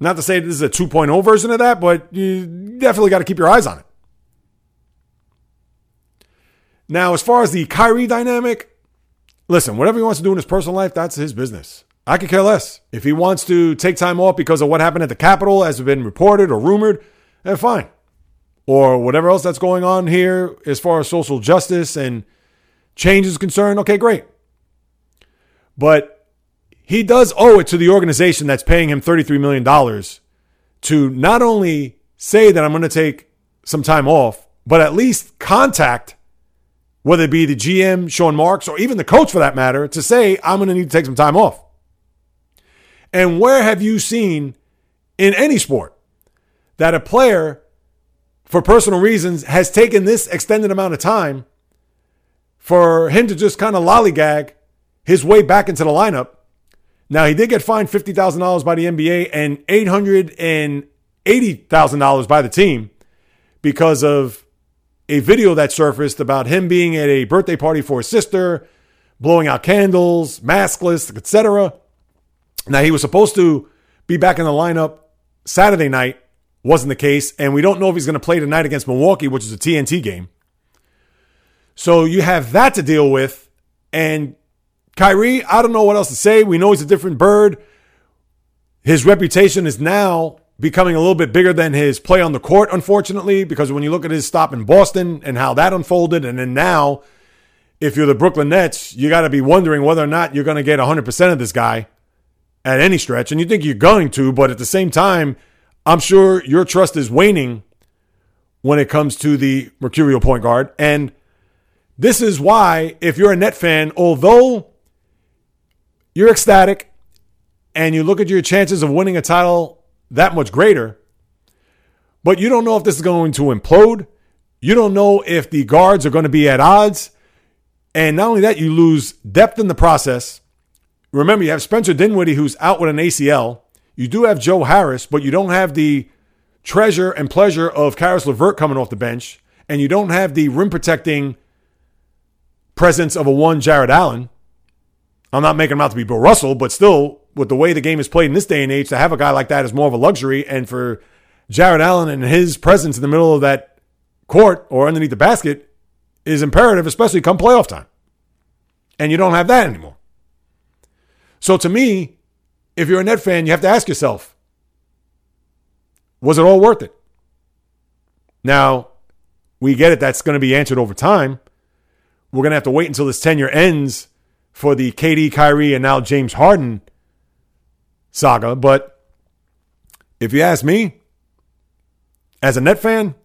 Not to say this is a 2.0 version of that, but you definitely got to keep your eyes on it. Now, as far as the Kyrie dynamic, listen, whatever he wants to do in his personal life, that's his business. I could care less. If he wants to take time off because of what happened at the Capitol, as has been reported or rumored, then fine. Or whatever else that's going on here as far as social justice and change is concerned, okay, great. But he does owe it to the organization that's paying him $33 million to not only say that I'm going to take some time off, but at least contact, whether it be the GM, Sean Marks, or even the coach for that matter, to say, I'm going to need to take some time off. And where have you seen in any sport that a player, for personal reasons, has taken this extended amount of time for him to just kind of lollygag his way back into the lineup? Now, he did get fined $50,000 by the NBA and $880,000 by the team because of a video that surfaced about him being at a birthday party for his sister, blowing out candles, maskless, etc. Now, he was supposed to be back in the lineup Saturday night. Wasn't the case. And we don't know if he's going to play tonight against Milwaukee, which is a TNT game. So you have that to deal with. And Kyrie, I don't know what else to say. We know he's a different bird. His reputation is now becoming a little bit bigger than his play on the court, unfortunately, because when you look at his stop in Boston and how that unfolded, and then now, if you're the Brooklyn Nets, you got to be wondering whether or not you're going to get 100% of this guy at any stretch. And you think you're going to, but at the same time, I'm sure your trust is waning when it comes to the Mercurial point guard. And this is why, if you're a net fan, although you're ecstatic and you look at your chances of winning a title that much greater, but you don't know if this is going to implode. You don't know if the guards are going to be at odds. And not only that, you lose depth in the process. Remember, you have Spencer Dinwiddie, who's out with an ACL. You do have Joe Harris, but you don't have the treasure and pleasure of Caris LeVert coming off the bench. And you don't have the rim protecting presence of a one Jarrett Allen. I'm not making him out to be Bill Russell, but still, with the way the game is played in this day and age, to have a guy like that is more of a luxury. And for Jarrett Allen and his presence in the middle of that court or underneath the basket is imperative, especially come playoff time. And you don't have that anymore. So to me, if you're a net fan, you have to ask yourself, was it all worth it? Now, we get it. That's going to be answered over time. We're going to have to wait until this tenure ends for the KD, Kyrie, and now James Harden saga. But if you ask me, as a net fan,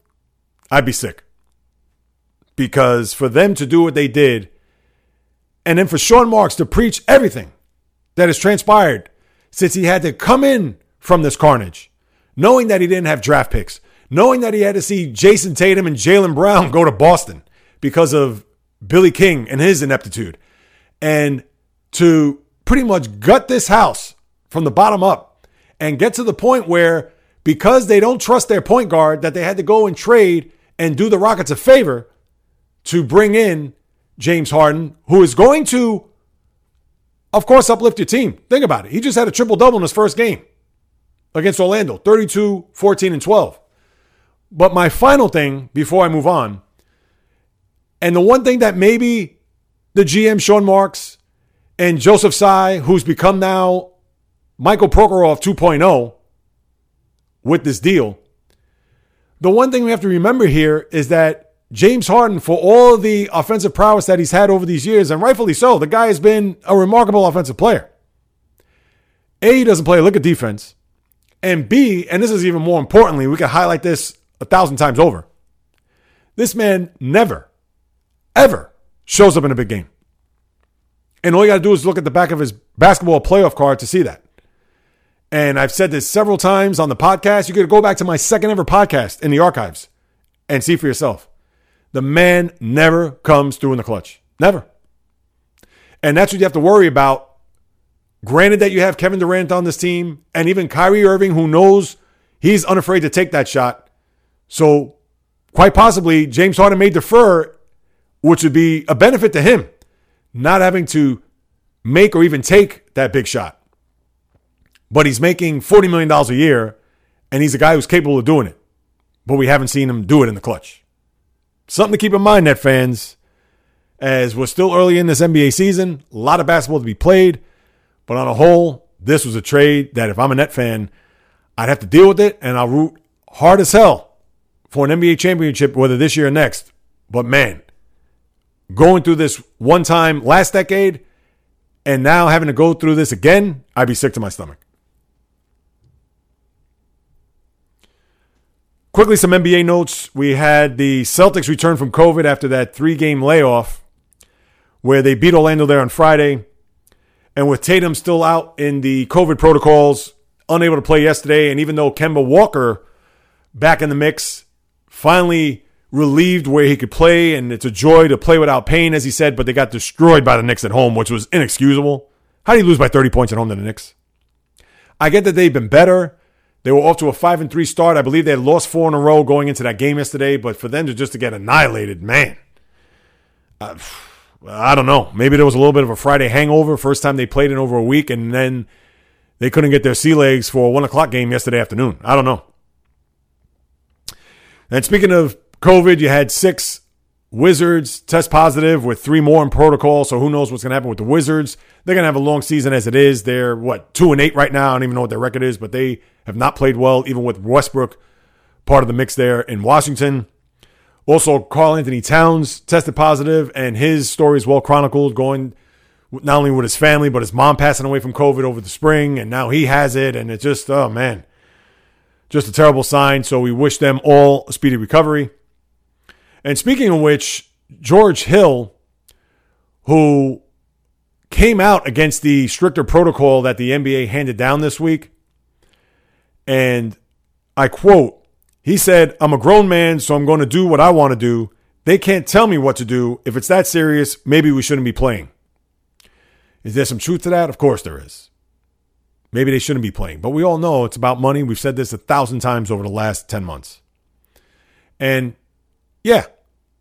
I'd be sick. Because for them to do what they did, and then for Sean Marks to preach everything that has transpired since he had to come in from this carnage, knowing that he didn't have draft picks, knowing that he had to see Jayson Tatum and Jalen Brown go to Boston because of Billy King and his ineptitude, and to pretty much gut this house from the bottom up and get to the point where because they don't trust their point guard that they had to go and trade and do the Rockets a favor to bring in James Harden, who is going to of course, uplift your team. Think about it. He just had a triple double in his first game against Orlando 32, 14, and 12. But my final thing before I move on, and the one thing that maybe the GM, Sean Marks, and Joseph Tsai, who's become now Michael Prokhorov 2.0 with this deal, the one thing we have to remember here is that James Harden, for all the offensive prowess that he's had over these years, and rightfully so, the guy has been a remarkable offensive player. A, he doesn't play a lick of defense. And B, and this is even more importantly, we can highlight this a thousand times over. This man never, ever shows up in a big game. And all you got to do is look at the back of his basketball playoff card to see that. And I've said this several times on the podcast. You could go back to my second ever podcast in the archives and see for yourself. The man never comes through in the clutch. Never. And that's what you have to worry about. Granted that you have Kevin Durant on this team and even Kyrie Irving, who knows he's unafraid to take that shot. So, quite possibly, James Harden may defer, which would be a benefit to him, not having to make or even take that big shot. But he's making $40 million a year, and he's a guy who's capable of doing it. But we haven't seen him do it in the clutch something to keep in mind, net fans, as we're still early in this NBA season. A lot of basketball to be played. But on a whole, this was a trade that if I'm a net fan, I'd have to deal with it, and I'll root hard as hell for an NBA championship, whether this year or next. But man, going through this one time last decade and now having to go through this again, I'd be sick to my stomach. Quickly, some NBA notes. We had the Celtics return from COVID after that three game layoff where they beat Orlando there on Friday. And with Tatum still out in the COVID protocols, unable to play yesterday, and even though Kemba Walker back in the mix, finally relieved where he could play, and it's a joy to play without pain, as he said, but they got destroyed by the Knicks at home, which was inexcusable. How do you lose by 30 points at home to the Knicks? I get that they've been better. They were off to a five and three start. I believe they had lost four in a row going into that game yesterday, but for them to just to get annihilated, man. Uh, I don't know. Maybe there was a little bit of a Friday hangover. First time they played in over a week, and then they couldn't get their sea legs for a one o'clock game yesterday afternoon. I don't know. And speaking of COVID, you had six Wizards test positive with three more in protocol. So who knows what's going to happen with the Wizards? They're going to have a long season as it is. They're what two and eight right now. I don't even know what their record is, but they have not played well, even with Westbrook part of the mix there in Washington. Also, Karl-Anthony Towns tested positive, and his story is well chronicled, going not only with his family, but his mom passing away from COVID over the spring, and now he has it, and it's just, oh man, just a terrible sign. So we wish them all a speedy recovery. And speaking of which, George Hill, who came out against the stricter protocol that the NBA handed down this week, and I quote, he said, I'm a grown man, so I'm going to do what I want to do. They can't tell me what to do. If it's that serious, maybe we shouldn't be playing. Is there some truth to that? Of course there is. Maybe they shouldn't be playing. But we all know it's about money. We've said this a thousand times over the last 10 months. And yeah,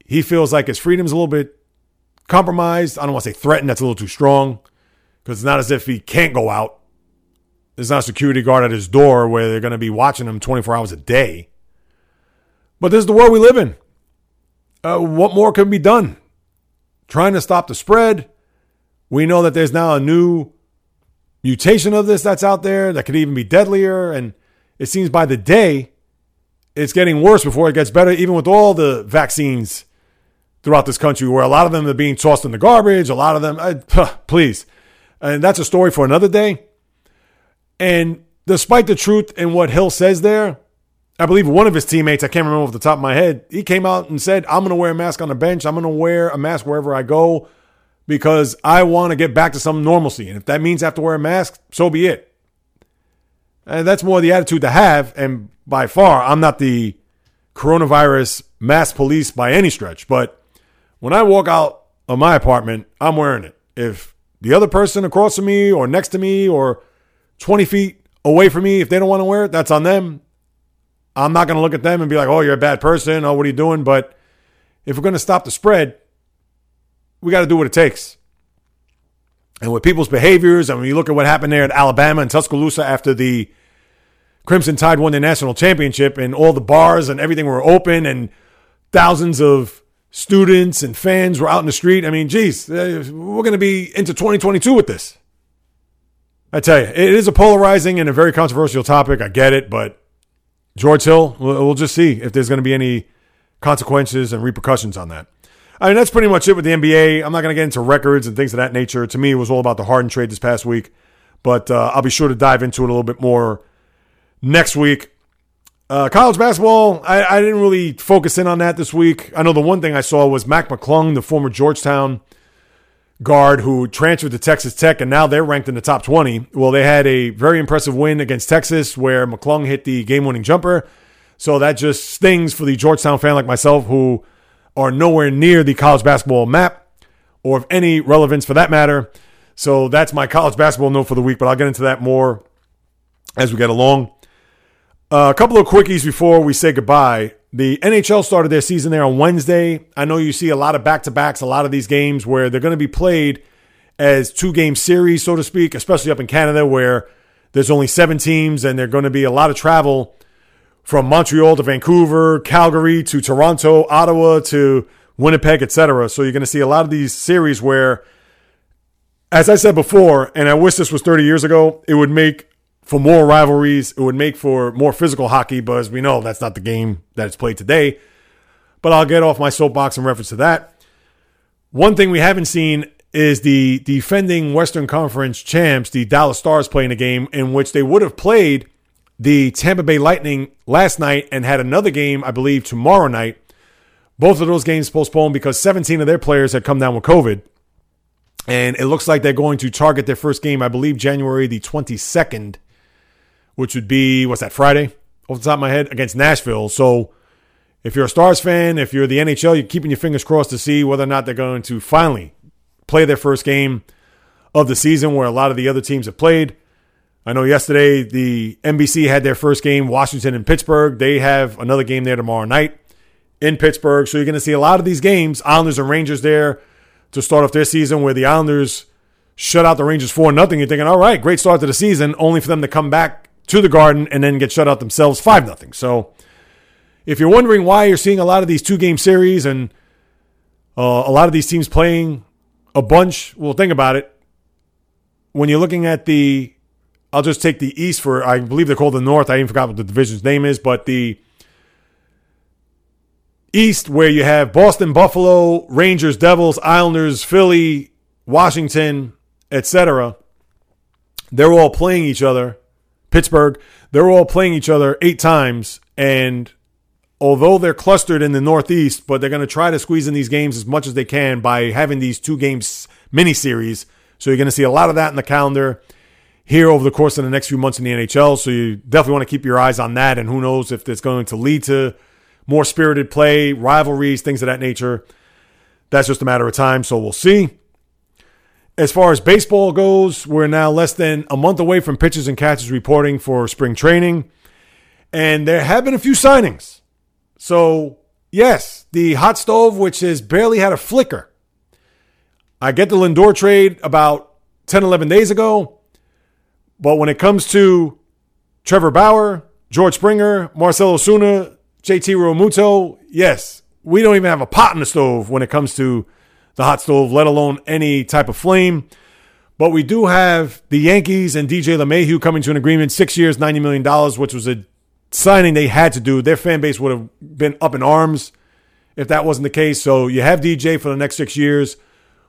he feels like his freedom's a little bit compromised. I don't want to say threatened, that's a little too strong because it's not as if he can't go out. There's not a security guard at his door where they're going to be watching him 24 hours a day. But this is the world we live in. Uh, what more can be done? Trying to stop the spread. We know that there's now a new mutation of this that's out there that could even be deadlier. And it seems by the day, it's getting worse before it gets better, even with all the vaccines throughout this country where a lot of them are being tossed in the garbage. A lot of them, uh, please. And that's a story for another day. And despite the truth in what Hill says there, I believe one of his teammates, I can't remember off the top of my head, he came out and said, I'm going to wear a mask on the bench. I'm going to wear a mask wherever I go because I want to get back to some normalcy. And if that means I have to wear a mask, so be it. And that's more the attitude to have. And by far, I'm not the coronavirus mask police by any stretch, but when I walk out of my apartment, I'm wearing it. If the other person across from me or next to me or 20 feet away from me, if they don't want to wear it, that's on them. I'm not going to look at them and be like, oh, you're a bad person. Oh, what are you doing? But if we're going to stop the spread, we got to do what it takes. And with people's behaviors, and when you look at what happened there at Alabama and Tuscaloosa after the Crimson Tide won the national championship and all the bars and everything were open and thousands of students and fans were out in the street. I mean, geez, uh, we're going to be into 2022 with this. I tell you, it is a polarizing and a very controversial topic. I get it, but George Hill, we'll just see if there's going to be any consequences and repercussions on that. I mean, that's pretty much it with the NBA. I'm not going to get into records and things of that nature. To me, it was all about the Harden trade this past week, but uh, I'll be sure to dive into it a little bit more next week. Uh, college basketball, I, I, didn't really focus in on that this week. I know the one thing I saw was Mac McClung, the former Georgetown guard who transferred to Texas Tech, and now they're ranked in the top 20. Well, they had a very impressive win against Texas where McClung hit the game winning jumper. So that just stings for the Georgetown fan like myself who are nowhere near the college basketball map or of any relevance for that matter. So that's my college basketball note for the week, but I'll get into that more as we get along. Uh, a couple of quickies before we say goodbye. The NHL started their season there on Wednesday. I know you see a lot of back to backs, a lot of these games where they're going to be played as two game series, so to speak, especially up in Canada where there's only seven teams and there's going to be a lot of travel from Montreal to Vancouver, Calgary to Toronto, Ottawa to Winnipeg, etc. So you're going to see a lot of these series where as I said before, and I wish this was 30 years ago, it would make for more rivalries. It would make for more physical hockey, but as we know, that's not the game that is played today. But I'll get off my soapbox in reference to that. One thing we haven't seen is the defending Western Conference champs, the Dallas Stars, playing a game in which they would have played the Tampa Bay Lightning last night and had another game, I believe, tomorrow night. Both of those games postponed because 17 of their players had come down with COVID. And it looks like they're going to target their first game, I believe, January the 22nd, which would be, what's that, Friday? Off the top of my head, against Nashville. So if you're a Stars fan, if you're the NHL, you're keeping your fingers crossed to see whether or not they're going to finally play their first game of the season where a lot of the other teams have played. I know yesterday the NBC had their first game, Washington and Pittsburgh. They have another game there tomorrow night in Pittsburgh. So you're going to see a lot of these games, Islanders and Rangers there to start off their season where the Islanders shut out the Rangers 4 nothing. You're thinking, all right, great start to the season, only for them to come back to the Garden and then get shut out themselves 5 nothing. So if you're wondering why you're seeing a lot of these two game series and uh, a lot of these teams playing a bunch, well, think about it. When you're looking at the, I'll just take the East for, I believe they're called the North. I even forgot what the division's name is, but the East, where you have Boston, Buffalo, Rangers, Devils, Islanders, Philly, Washington, etc. They're all playing each other. Pittsburgh, they're all playing each other eight times. And although they're clustered in the Northeast, but they're going to try to squeeze in these games as much as they can by having these two games mini series. So you're going to see a lot of that in the calendar here over the course of the next few months in the NHL. So you definitely want to keep your eyes on that. And who knows if it's going to lead to more spirited play, rivalries, things of that nature. That's just a matter of time, so we'll see. As far as baseball goes, we're now less than a month away from pitchers and catchers reporting for spring training. And there have been a few signings. So, yes, the hot stove, which has barely had a flicker. I get the Lindor trade about 10, 11 days ago. But when it comes to Trevor Bauer, George Springer, Marcelo Ozuna, JT Realmuto, yes, we don't even have a pot in the stove when it comes to the hot stove, let alone any type of flame. But we do have the Yankees and DJ LeMahieu coming to an agreement, six years, $90 million, which was a signing they had to do. Their fan base would have been up in arms if that wasn't the case. So you have DJ for the next six years,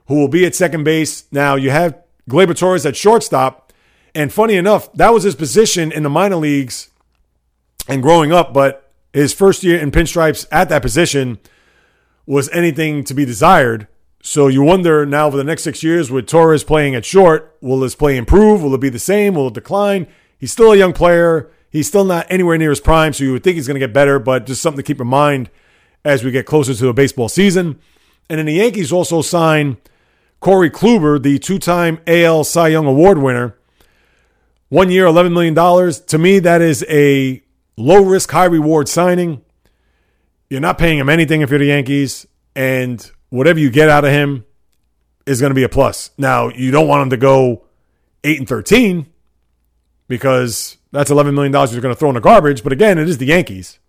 who will be at second base. Now you have Gleyber Torres at shortstop. And funny enough, that was his position in the minor leagues and growing up, but his first year in pinstripes at that position was anything to be desired. So you wonder now for the next six years with Torres playing at short, will his play improve? Will it be the same? Will it decline? He's still a young player. He's still not anywhere near his prime, so you would think he's going to get better, but just something to keep in mind as we get closer to a baseball season. And then the Yankees also signed Corey Kluber, the two time AL Cy Young Award winner. One year, $11 million. To me, that is a low risk, high reward signing. You're not paying him anything if you're the Yankees, and whatever you get out of him is going to be a plus. Now, you don't want him to go 8 and 13 because that's $11 million you're going to throw in the garbage. But again, it is the Yankees.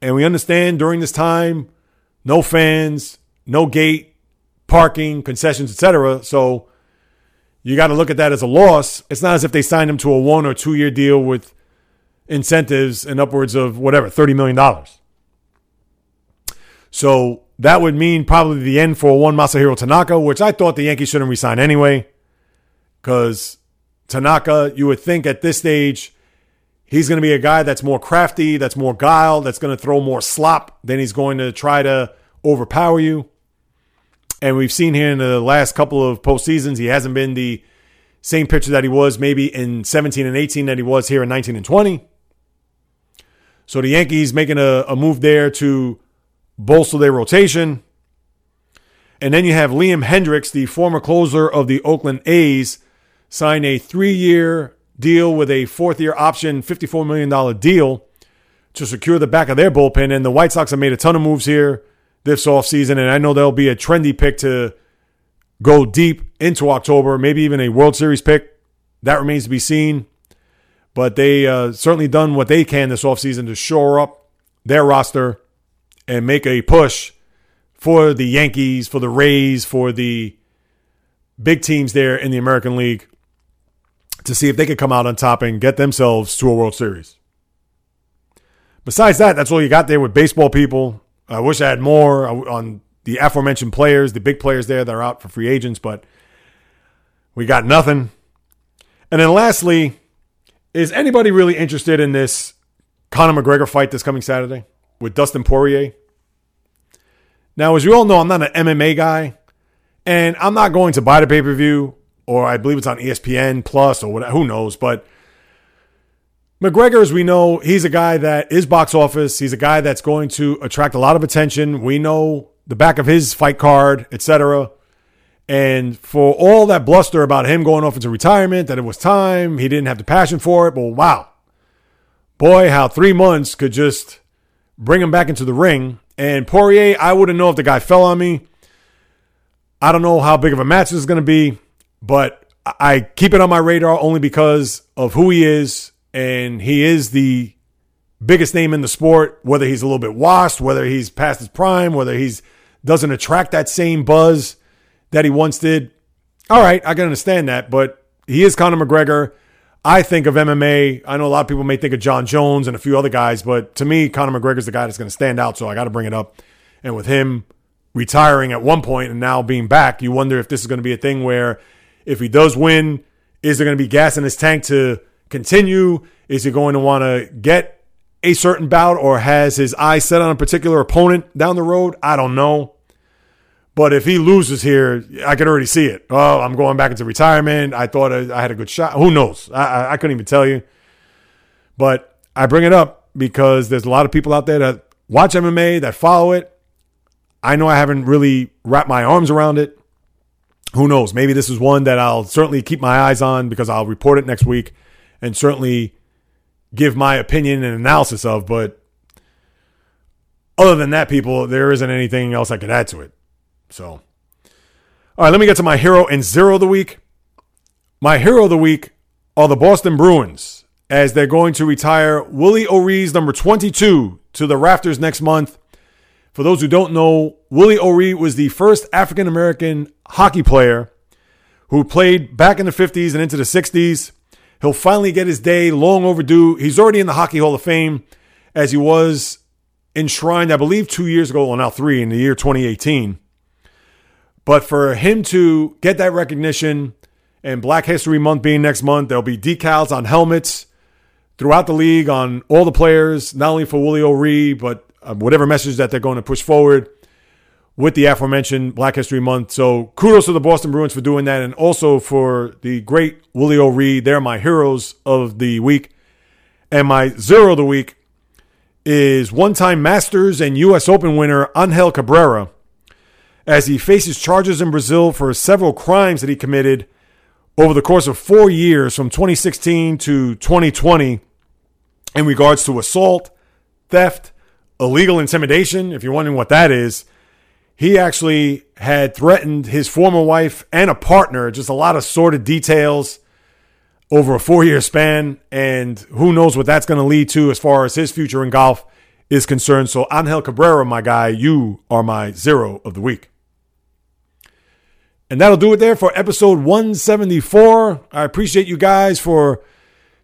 And we understand during this time, no fans, no gate, parking, concessions, etc. So you got to look at that as a loss. It's not as if they signed him to a one or two year deal with incentives and upwards of whatever, $30 million. So that would mean probably the end for one Masahiro Tanaka, which I thought the Yankees shouldn't resign anyway. Because Tanaka, you would think at this stage, he's going to be a guy that's more crafty, that's more guile, that's going to throw more slop than he's going to try to overpower you. And we've seen here in the last couple of postseasons, he hasn't been the same pitcher that he was maybe in 17 and 18 that he was here in 19 and 20. So the Yankees making a, a move there to bolster their rotation. And then you have Liam Hendriks, the former closer of the Oakland A's, sign a three year deal with a fourth year option, $54 million deal to secure the back of their bullpen. And the White Sox have made a ton of moves here this offseason. And I know there'll be a trendy pick to go deep into October, maybe even a World Series pick. That remains to be seen. But they uh, certainly done what they can this offseason to shore up their roster and make a push for the Yankees, for the Rays, for the big teams there in the American League to see if they could come out on top and get themselves to a World Series. Besides that, that's all you got there with baseball people. I wish I had more uh, on the aforementioned players, the big players there that are out for free agents, but we got nothing. And then lastly, is anybody really interested in this Conor McGregor fight this coming Saturday with Dustin Poirier? Now, as you all know, I'm not an MMA guy, and I'm not going to buy the pay per view, or I believe it's on ESPN Plus or whatever. Who knows? But McGregor, as we know, he's a guy that is box office. He's a guy that's going to attract a lot of attention. We know the back of his fight card, etc. And for all that bluster about him going off into retirement, that it was time, he didn't have the passion for it. But wow, boy, how three months could just bring him back into the ring. And Poirier, I wouldn't know if the guy fell on me. I don't know how big of a match this is going to be, but I keep it on my radar only because of who he is. And he is the biggest name in the sport, whether he's a little bit washed, whether he's past his prime, whether he's doesn't attract that same buzz that he once did. All right, I can understand that, but he is Conor McGregor. I think of MMA. I know a lot of people may think of Jon Jones and a few other guys, but to me, Conor McGregor is the guy that's going to stand out. So I got to bring it up. And with him retiring at one point and now being back, you wonder if this is going to be a thing where if he does win, is there going to be gas in his tank to continue? Is he going to want to get a certain bout or has his eyes set on a particular opponent down the road? I don't know. But if he loses here, I could already see it. Oh, I'm going back into retirement. I thought I, had a good shot. Who knows? I, I, I couldn't even tell you. But I bring it up because there's a lot of people out there that watch MMA, that follow it. I know I haven't really wrapped my arms around it. Who knows? Maybe this is one that I'll certainly keep my eyes on because I'll report it next week and certainly give my opinion and analysis of. But other than that, people, there isn't anything else I could add to it. So, all right, let me get to my hero and zero of the week. My hero of the week are the Boston Bruins as they're going to retire Willie O'Ree's number 22 to the rafters next month. For those who don't know, Willie O'Ree was the first African American hockey player who played back in the 50s and into the 60s. He'll finally get his day, long overdue. He's already in the Hockey Hall of Fame as he was enshrined, I believe, two years ago, well, now three in the year 2018. But for him to get that recognition and Black History Month being next month, there'll be decals on helmets throughout the league on all the players, not only for Willie O'Ree, but uh, whatever message that they're going to push forward with the aforementioned Black History Month. So kudos to the Boston Bruins for doing that and also for the great Willie O'Ree. They're my heroes of the week. And my zero of the week is one time Masters and U.S. Open winner Angel Cabrera as he faces charges in Brazil for several crimes that he committed over the course of four years from 2016 to 2020 in regards to assault, theft, illegal intimidation. If you're wondering what that is, he actually had threatened his former wife and a partner, just a lot of sordid details over a four year span. And who knows what that's going to lead to as far as his future in golf is concerned. So, Angel Cabrera, my guy, you are my zero of the week. And that'll do it there for episode 174. I appreciate you guys for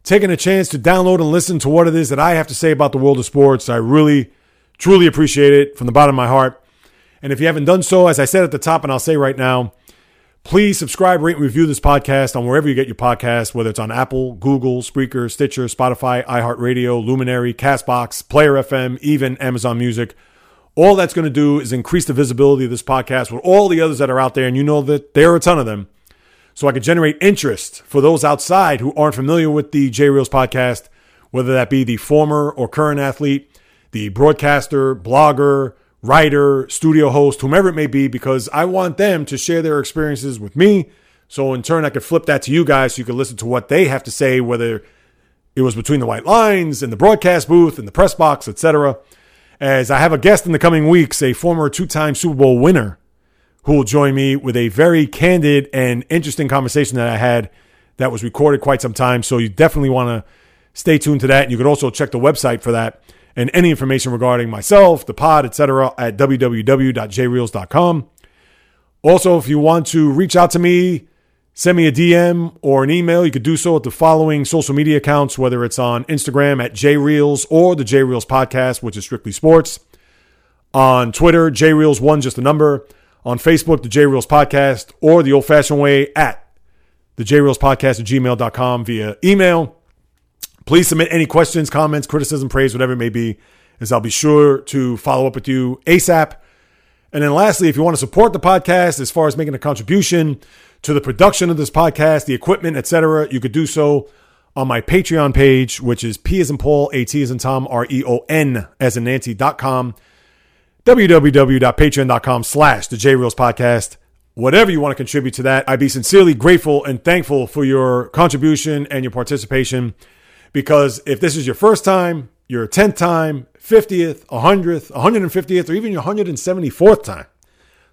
taking a chance to download and listen to what it is that I have to say about the world of sports. I really, truly appreciate it from the bottom of my heart. And if you haven't done so, as I said at the top, and I'll say right now, please subscribe, rate, and review this podcast on wherever you get your podcast, whether it's on Apple, Google, Spreaker, Stitcher, Spotify, iHeartRadio, Luminary, Castbox, Player FM, even Amazon Music. All that's going to do is increase the visibility of this podcast with all the others that are out there. And you know that there are a ton of them. So I can generate interest for those outside who aren't familiar with the J Reels podcast, whether that be the former or current athlete, the broadcaster, blogger, writer, studio host, whomever it may be, because I want them to share their experiences with me. So in turn, I could flip that to you guys so you can listen to what they have to say, whether it was between the white lines in the broadcast booth, in the press box, etc as I have a guest in the coming weeks, a former two time Super Bowl winner, who will join me with a very candid and interesting conversation that I had that was recorded quite some time. So you definitely want to stay tuned to that. And you could also check the website for that and any information regarding myself, the pod, etc., at www.jreels.com. Also, if you want to reach out to me, send me a DM or an email, you could do so at the following social media accounts, whether it's on Instagram at JReels or the JReels podcast, which is strictly sports. On Twitter, JReels1, just a number. On Facebook, the JReels podcast, or the old fashioned way at the JReels podcast at gmail.com via email. Please submit any questions, comments, criticism, praise, whatever it may be, as I'll be sure to follow up with you ASAP. And then lastly, if you want to support the podcast as far as making a contribution to the production of this podcast, the equipment, etc., you could do so on my Patreon page, which is P as in Paul, A T as in Tom, R E O N as in Nancy.com, www.patreon.com slash the J Reels podcast. Whatever you want to contribute to that, I'd be sincerely grateful and thankful for your contribution and your participation. Because if this is your first time, your 10th time, 50th, 100th, 150th, or even your 174th time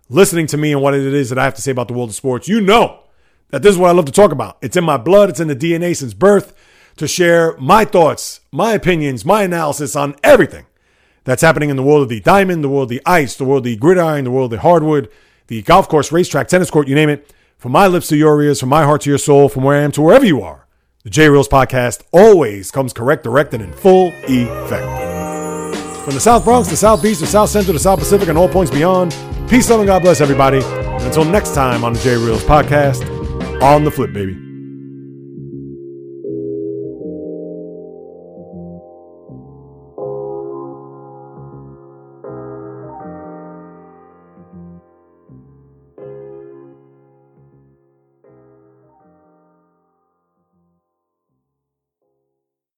listening to me and what it is that I have to say about the world of sports, you know that this is what I love to talk about. It's in my blood, it's in the DNA since birth to share my thoughts, my opinions, my analysis on everything that's happening in the world of the diamond, the world of the ice, the world of the gridiron, the world of the hardwood, the golf course, racetrack, tennis court, you name it. From my lips to your ears, from my heart to your soul, from where I am to wherever you are. The J Reels podcast always comes correct, direct, and in full effect. From the South Bronx, the South Beach, the South Central, the South Pacific, and all points beyond, peace, love, and God bless everybody. And until next time on the J Reels podcast, on the flip, baby.